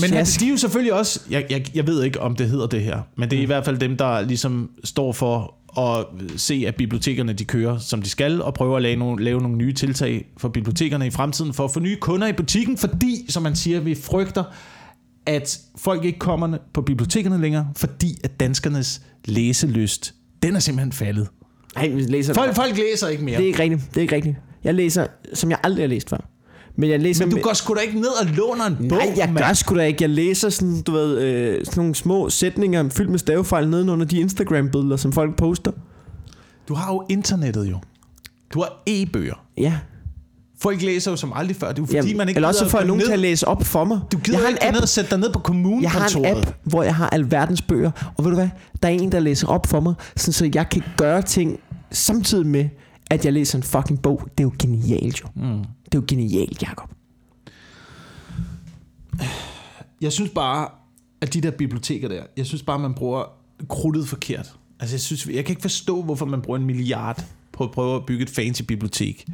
Men han, de er jo selvfølgelig også, jeg, jeg, jeg ved ikke, om det hedder det her, men det er i hvert fald dem, der ligesom står for at se, at bibliotekerne de kører, som de skal, og prøver at lave nogle, lave nogle nye tiltag for bibliotekerne i fremtiden, for at få nye kunder i butikken, fordi, som man siger, vi frygter, at folk ikke kommer på bibliotekerne længere, fordi at danskernes læselyst, den er simpelthen faldet. Ej, vi læser Folk, folk læser ikke mere. Det er ikke rigtigt. Det er ikke rigtigt. Jeg læser, som jeg aldrig har læst før. Men jeg læser... Men du går sgu da ikke ned og låner en bog, Nej, jeg mand. gør sgu da ikke. Jeg læser sådan, du ved, øh, sådan nogle små sætninger fyldt med stavefejl nedenunder de Instagram-billeder, som folk poster. Du har jo internettet jo. Du har e-bøger. Ja. Folk læser jo som aldrig før. Det er jo fordi, Jamen, man ikke eller også får jeg nogen ned. til at læse op for mig. Du gider jeg har ikke en app, ned og sætte dig ned på jeg kommunekontoret. har en app, hvor jeg har alverdens bøger. Og ved du hvad? Der er en, der læser op for mig, sådan så jeg kan gøre ting samtidig med, at jeg læser en fucking bog. Det er jo genialt jo. Mm. Det er jo genialt, Jacob. Jeg synes bare, at de der biblioteker der, jeg synes bare, man bruger krudtet forkert. Altså, jeg, synes, jeg kan ikke forstå, hvorfor man bruger en milliard på at prøve at bygge et fancy bibliotek.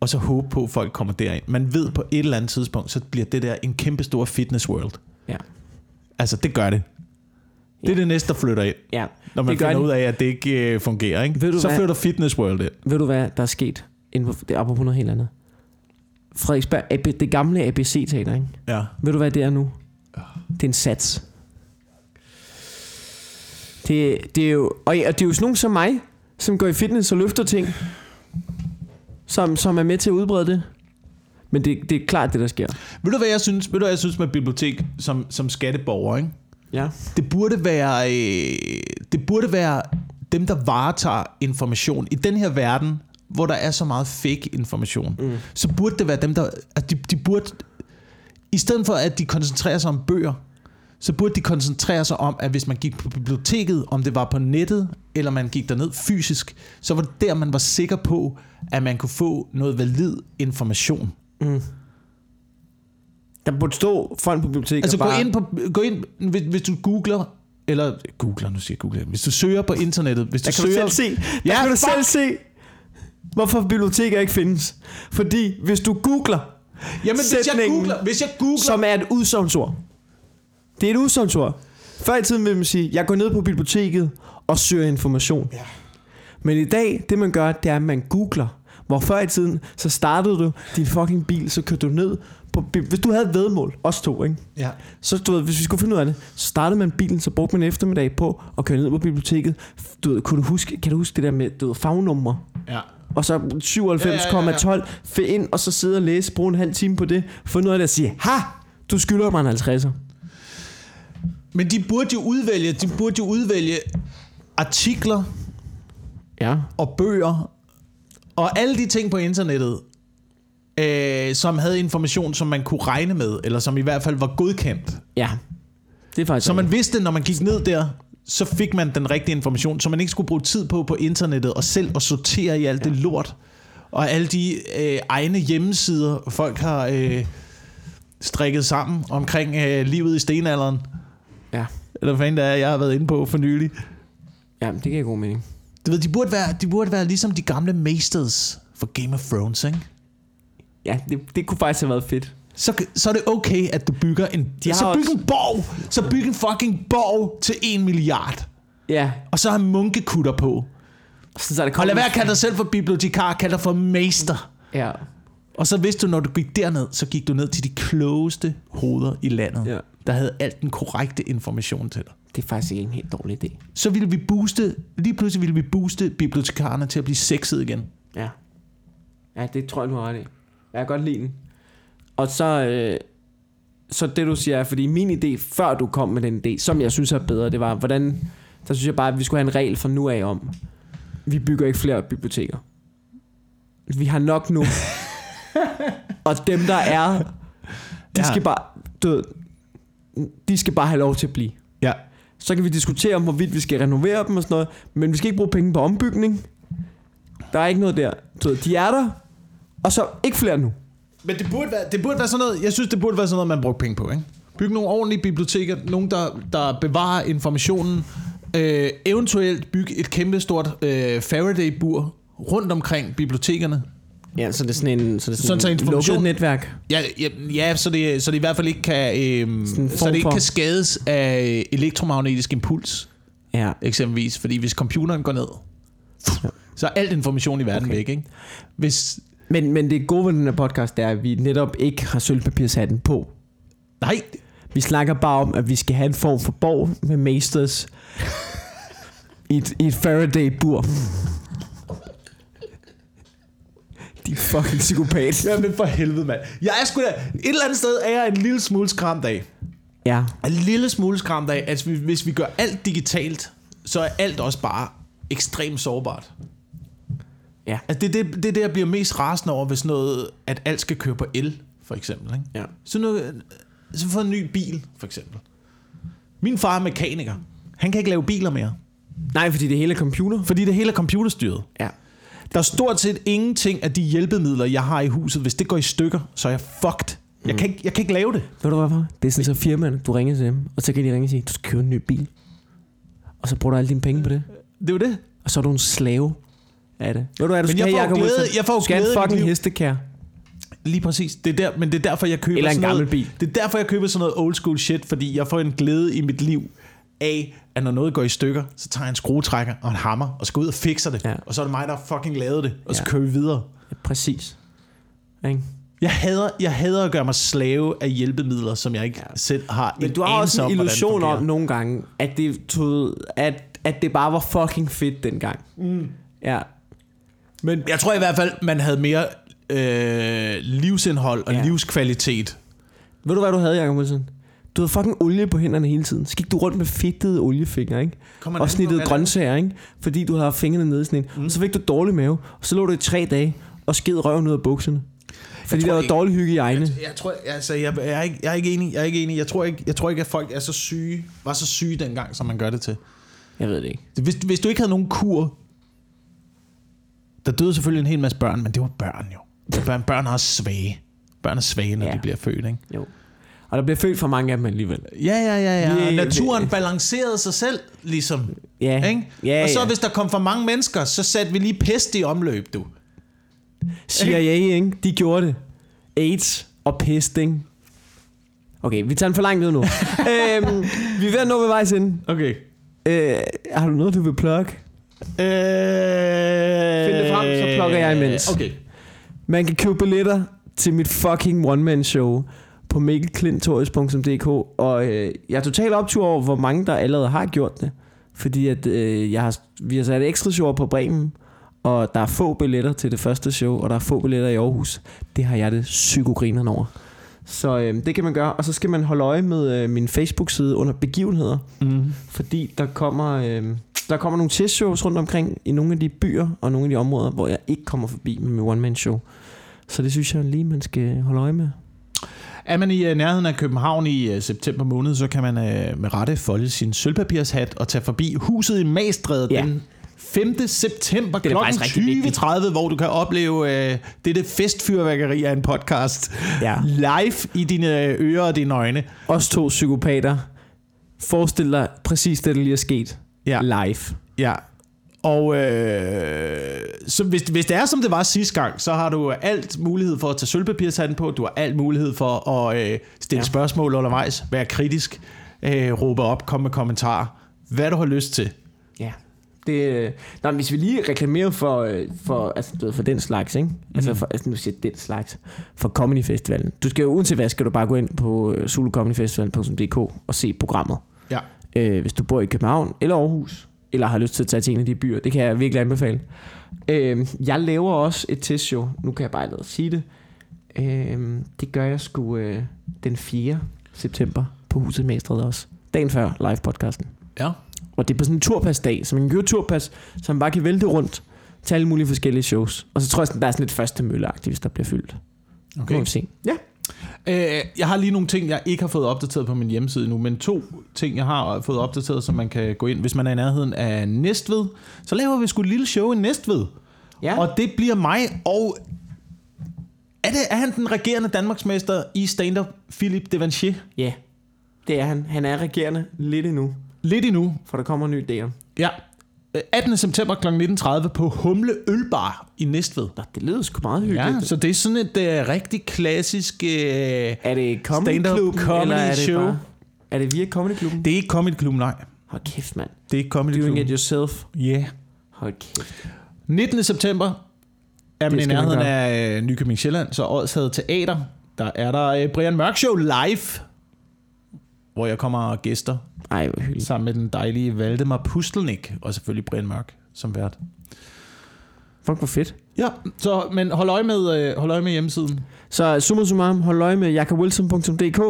Og så håbe på, at folk kommer derind. Man ved på et eller andet tidspunkt, så bliver det der en kæmpe stor fitness world. Ja. Altså, det gør det. Det er det næste, der flytter ind. Ja, Når man det finder den. ud af, at det ikke øh, fungerer. Ikke? Ved du så hvad? flytter fitness world ind. Ved du hvad, der er sket? Inden for, det er apropos noget helt andet. Frederiksberg, AB, det gamle ABC-teater, ikke? Ja. Ved du hvad det er nu? Det er en sats. Det, det er jo, og, og det er jo sådan nogen som mig, som går i fitness og løfter ting, som, som er med til at udbrede det. Men det, det er klart det, der sker. Ved du, hvad jeg synes, ved du, hvad jeg synes med bibliotek som, som skatteborger? Ikke? Ja. Det burde være øh, det burde være dem der varetager information i den her verden, hvor der er så meget fake information. Mm. Så burde det være dem der at de, de burde i stedet for at de koncentrerer sig om bøger, så burde de koncentrere sig om, at hvis man gik på biblioteket, om det var på nettet, eller man gik derned fysisk, så var det der, man var sikker på, at man kunne få noget valid information. Mm. Der burde stå folk på biblioteket Altså og gå bare, ind, på, gå ind hvis, hvis du googler, eller googler, nu siger jeg googler, hvis du søger på internettet, hvis du Der kan du søger... selv se. Der Ja, kan du fuck! selv se, hvorfor biblioteker ikke findes. Fordi hvis du googler, Jamen, hvis jeg googler, hvis jeg googler, som er et udsagnsord. Det er et udsagnsord. Før i tiden vil man sige, jeg går ned på biblioteket og søger information. Ja. Men i dag, det man gør, det er, at man googler. Hvor før i tiden, så startede du din fucking bil, så kørte du ned på... Hvis du havde et vedmål, os to, ikke? ja. Så du ved, hvis vi skulle finde ud af det, så startede man bilen, så brugte man eftermiddag på at køre ned på biblioteket. Du ved, kunne du huske, kan du huske det der med du ved, fagnumre? ja. Og så 97,12 ja, ind, og så sidde og læse, bruge en halv time på det, få noget af det og sige, ha, du skylder mig en 50'er. Men de burde jo udvælge, de burde jo udvælge artikler Ja. og bøger og alle de ting på internettet, øh, som havde information, som man kunne regne med, eller som i hvert fald var godkendt. Ja. Det er faktisk Så man vidste, når man gik ned der, så fik man den rigtige information, så man ikke skulle bruge tid på på internettet og selv at sortere i alt ja. det lort. Og alle de øh, egne hjemmesider, folk har øh, strikket sammen omkring øh, livet i stenalderen. Ja. Eller hvad fanden det er, jeg har været inde på for nylig. Ja, det giver god mening. Du ved, de burde være, de burde være ligesom de gamle masters for Game of Thrones, ikke? Ja, det, det kunne faktisk have været fedt. Så, så er det okay, at du bygger en... De så byg også- en borg! Så byg en fucking borg til en milliard. Ja. Og så har munkekutter på. Så, så er det Og lad være at kalde dig selv for bibliotekar, kald dig for mester. Ja. Og så vidste du, når du gik derned, så gik du ned til de klogeste hoveder i landet, Ja. Der havde alt den korrekte information til dig. Det er faktisk ikke en helt dårlig idé. Så ville vi booste, lige pludselig ville vi booste bibliotekarerne til at blive sexet igen. Ja. Ja, det tror jeg, du har ret i. Jeg kan godt lide den. Og så, øh, så det du siger, er, fordi min idé, før du kom med den idé, som jeg synes er bedre, det var, hvordan, der synes jeg bare, at vi skulle have en regel fra nu af om, vi bygger ikke flere biblioteker. Vi har nok nu. (laughs) og dem, der er, de Ja. skal bare, du de skal bare have lov til at blive. Ja. Så kan vi diskutere om, hvorvidt vi skal renovere dem og sådan noget, men vi skal ikke bruge penge på ombygning. Der er ikke noget der. Ved, de er der, og så ikke flere nu. Men det burde, være, det burde være sådan noget, jeg synes, det burde være sådan noget, man brugte penge på, ikke? Bygge nogle ordentlige biblioteker, nogen, der, der bevarer informationen, øh, eventuelt bygge et kæmpe stort øh, Faraday-bur rundt omkring bibliotekerne. Ja, så det er sådan en, så det er Sådan så sådan, en information- lukket netværk. Ja, ja, ja så, det, så det i hvert fald ikke kan, øh, en så det ikke for- kan skades af elektromagnetisk impuls, Ja. eksempelvis. Fordi hvis computeren går ned, så er alt information i verden okay. væk, ikke? Hvis, Men, men det gode ved den her podcast, det er, at vi netop ikke har sølvpapirshatten på. nej, Vi snakker bare om, at vi skal have en form for borg med masters i et, i et Faraday-bur. De fucking psykopat. (laughs) Ja, men for helvede, mand. Jeg er sgu da... Et eller andet sted er jeg en lille smule skræmt af. Ja. En lille smule skræmt af, at vi, hvis vi gør alt digitalt, så er alt også bare ekstremt sårbart. Ja. Altså, det, det, det er det, jeg bliver mest rasende over, hvis noget, at alt skal køre på el, for eksempel. Ikke? Ja. Så, noget, så få en ny bil, for eksempel. Min far er mekaniker. Han kan ikke lave biler mere, Nej, fordi det hele er computer. fordi det hele er computerstyret. Ja. Der er stort set ingenting af de hjælpemidler, jeg har i huset. Hvis det går i stykker, så er jeg fucked. Jeg, kan, ikke, jeg kan ikke lave det. Ved du hvorfor? Det er sådan så firmaerne, du ringer til dem, og så kan de ringe og sige, du skal købe en ny bil. Og så bruger du alle dine penge på det. Det er jo det. Og så er du en slave af det. Ved du hvad, du Men skal jeg får glæde- jeg får Du skal glæde en fucking hestekær. Lige præcis. Det er der, men det er derfor, jeg køber Eller en sådan gammel noget, bil. Det er derfor, jeg køber sådan noget old school shit, fordi jeg får en glæde i mit liv af, at når noget går i stykker, så tager jeg en skruetrækker og en hammer, og så går ud og fikser det. Ja. Og så er det mig, der fucking lavet det, og så Ja. kører vi videre. Ja, præcis. Ikke? Jeg hader, jeg hader at gøre mig slave af hjælpemidler, som jeg ikke ja. selv har Men en du har også en illusion om nogle gange, at det, tog, at, at det bare var fucking fedt dengang. Mm. Ja. Men jeg tror i hvert fald, man havde mere øh, livsindhold og ja. livskvalitet. Ved du, hvad du havde, Jacob Wilson? Du havde fucking olie på hænderne hele tiden. Så gik du rundt med fedtede oliefingre, ikke? Og snittede grøntsager, ikke? Fordi du havde fingrene nede i sådan en. Mm. Og så fik du dårlig mave. Og så lå du i tre dage og sked røven ud af bukserne. Fordi tror der var ikke- dårlig hygiejne. Jeg, jeg tror, altså, jeg, jeg, er ikke, jeg er ikke enig. Jeg er ikke enig. Jeg tror ikke, jeg tror ikke, at folk er så syge, var så syge dengang, som man gør det til. Jeg ved det ikke. Hvis, hvis du ikke havde nogen kur, der døde selvfølgelig en hel masse børn, men det var børn jo. Børn, børn er svage. Børn er svage, når ja. de bliver født, ikke? Jo. Og der bliver født for mange af dem alligevel. Ja, ja, ja, ja. Og naturen balancerede sig selv, ligesom. Ja. Ikke? Ja, og så ja. hvis der kom for mange mennesker, så satte vi lige pest i omløb, du. CIA, ikke? De gjorde det. AIDS og pest, ikke? Okay, vi tager den for langt ud nu. (laughs) øhm, vi er ved at nå ved vejs ende. Okay. Øh, har du noget, du vil plukke? Øh... Find det frem, så plukker jeg imens. Okay. Man kan købe billetter til mit fucking one-man-show på mikkelklintorius.dk, og øh, jeg er totalt optur over, hvor mange der allerede har gjort det. Fordi at, øh, jeg har, vi har sat ekstra show på Bremen, og der er få billetter til det første show, og der er få billetter i Aarhus. Det har jeg det psykogrineren over. Så øh, det kan man gøre, og så skal man holde øje med øh, min Facebook-side under begivenheder, Mm. fordi der kommer, øh, der kommer nogle testshows rundt omkring i nogle af de byer og nogle af de områder, hvor jeg ikke kommer forbi med mit one-man-show. Så det synes jeg lige, man skal holde øje med. Er man i øh, nærheden af København i øh, september måned, så kan man øh, med rette folde sin sølvpapirshat og tage forbi huset i Magstræde Ja. den 5. september er kl. faktisk rigtig vigtigt. 20.30, hvor du kan opleve øh, dette festfyrværkeri af en podcast Ja. live i dine ører og dine øjne. Os to psykopater. Forestil dig præcis det, der lige er sket. Ja. Live. Ja. Og øh, så hvis, hvis det er, som det var sidste gang, så har du alt mulighed for at tage sølvpapirshatten på. Du har alt mulighed for at øh, stille Ja. spørgsmål undervejs, være kritisk, øh, råbe op, komme med kommentarer. Hvad du har lyst til. Ja. Det, øh, men hvis vi lige reklamerer for, øh, for, altså, du ved, for den slags, ikke? Mm. Altså, for, altså, nu siger jeg den slags. For Comedy Festivalen. Du skal jo, uanset hvad, skal du bare gå ind på øh, zulucomedyfestival.dk og se programmet. Ja. øh, hvis du bor i København eller Aarhus, eller har lyst til at tage til en af de byer. Det kan jeg virkelig anbefale. Øh, jeg laver også et testshow. Nu kan jeg bare allerede sige det. Øh, det gør jeg sgu øh, den 4. september på Huset Mestret også. Dagen før live-podcasten. Ja. Og det er på sådan en turpas-dag, så man kan købe turpas, man bare kan vælte rundt til alle mulige forskellige shows. Og så tror jeg, sådan, der er sådan lidt første mølleagtigt, hvis der bliver fyldt. Okay. Må vi se. Ja. Øh, jeg har lige nogle ting, jeg ikke har fået opdateret på min hjemmeside nu, men to ting, jeg har fået opdateret, som man kan gå ind, hvis man er i nærheden af Næstved. Så laver vi sgu et lille show i Næstved. Ja. Og det bliver mig og... Er, det, er han den regerende Danmarksmester i stand-up, Philip Devanchier? ja, det er han. Han er regerende lidt endnu, Lidt endnu. for der kommer en ny idé. Ja. Øh, 18. september kl. 19.30 på Humle Ølbar i Næstved. Nå, det lyder sgu meget hyggeligt. Ja, så det er sådan et uh, rigtig klassisk... Uh, Er det Comedy Stand-up comedy er det show. bare... Er det via Comedy Klubben? det er ikke Comedy Club, nej. Hold kæft, mand. Det er ikke Comedy Doing it yourself. Ja. Yeah. Hold kæft. 19. september er man i nærheden af øh, Nykøbing Sjælland, så Odshed Teater. Der er der Brian Mørk Show live, hvor jeg kommer og gæster Ej, hvor hyggeligt. sammen med den dejlige Valdemar Pustelnik, og selvfølgelig Brian Mørk som vært. Fuck, hvor fedt. Ja, så, men hold øje med, øh, hold øje med hjemmesiden. Så summa summarum, hold øje med jakobwilson.dk.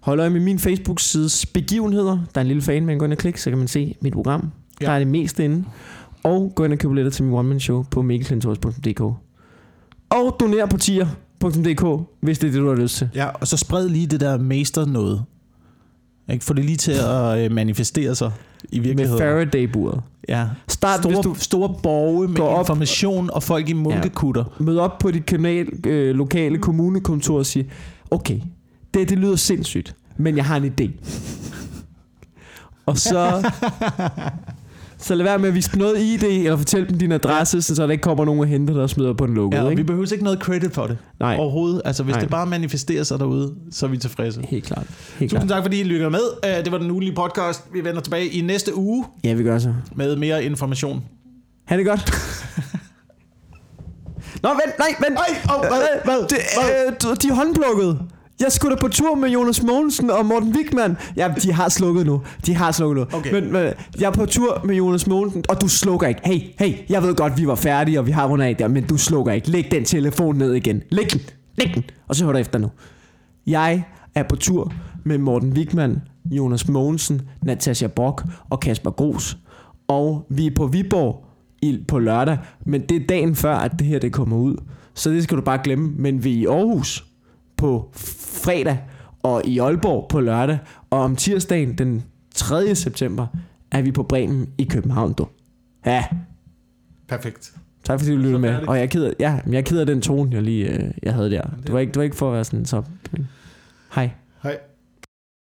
Hold øje med min Facebook-sides begivenheder. Der er en lille fan, man går ind og klikke, så kan man se mit program. Ja. Der er det meste inde. Og gå ind og køb billetter til min one-man-show på mikkelklintorius.dk. Og doner på tier.dk, hvis det er det, du har lyst til. Ja, og så spred lige det der mester noget. Ikke? Få det lige til at øh, manifestere sig i Med virkeligheden. Faraday-buret. Ja. Start, Store, hvis du store borge med op- information og folk i munkekutter. møder op på dit kanal, øh, lokale kommunekontor og siger, okay, det, det lyder sindssygt, men jeg har en idé. og så, (laughs) så lad være med at vise noget ID, eller fortæl dem din adresse, så der ikke kommer nogen og henter dig og smider på en lukket. Ja, og vi ikke? behøver ikke noget credit for det Nej, overhovedet. Altså, hvis Nej. det bare manifesterer sig derude, så er vi tilfredse. helt klart. Helt Tusind klart. tak, fordi I lytter med. Øh, Det var den ugelige podcast. Vi vender tilbage i næste uge Ja, vi gør så. med mere information. Ha' det godt. (laughs) Nå, vent, nej, vent. Nej, oh, hvad? Hvad? Det, øh, du- de er håndplukket. Jeg skulle da på tur med Jonas Mogensen og Morten Wigman. Ja, de har slukket nu. De har slukket nu. Okay. Men, men jeg er på tur med Jonas Mogensen, og du slukker ikke. Hey, hey, jeg ved godt, vi var færdige, og vi har rundet af der, men du slukker ikke. Læg den telefon ned igen. Læg den. Læg den. Og så hør du efter nu. Jeg er på tur med Morten Wigman, Jonas Mogensen, Natasha Brock og Kasper Gros. Og vi er på Viborg i, på lørdag, men det er dagen før, at det her det kommer ud. Så det skal du bare glemme. Men vi er i Aarhus på fredag, og i Aalborg på lørdag, og om tirsdagen den 3. september er vi på Bremen i København. Du. Ja, Perfekt. tak fordi du lyttede med. Og jeg er ked af, ja, men jeg er ked af den tone, jeg lige øh, jeg havde der. Det var, ikke, det var ikke for at være sådan så... Hej. Hej.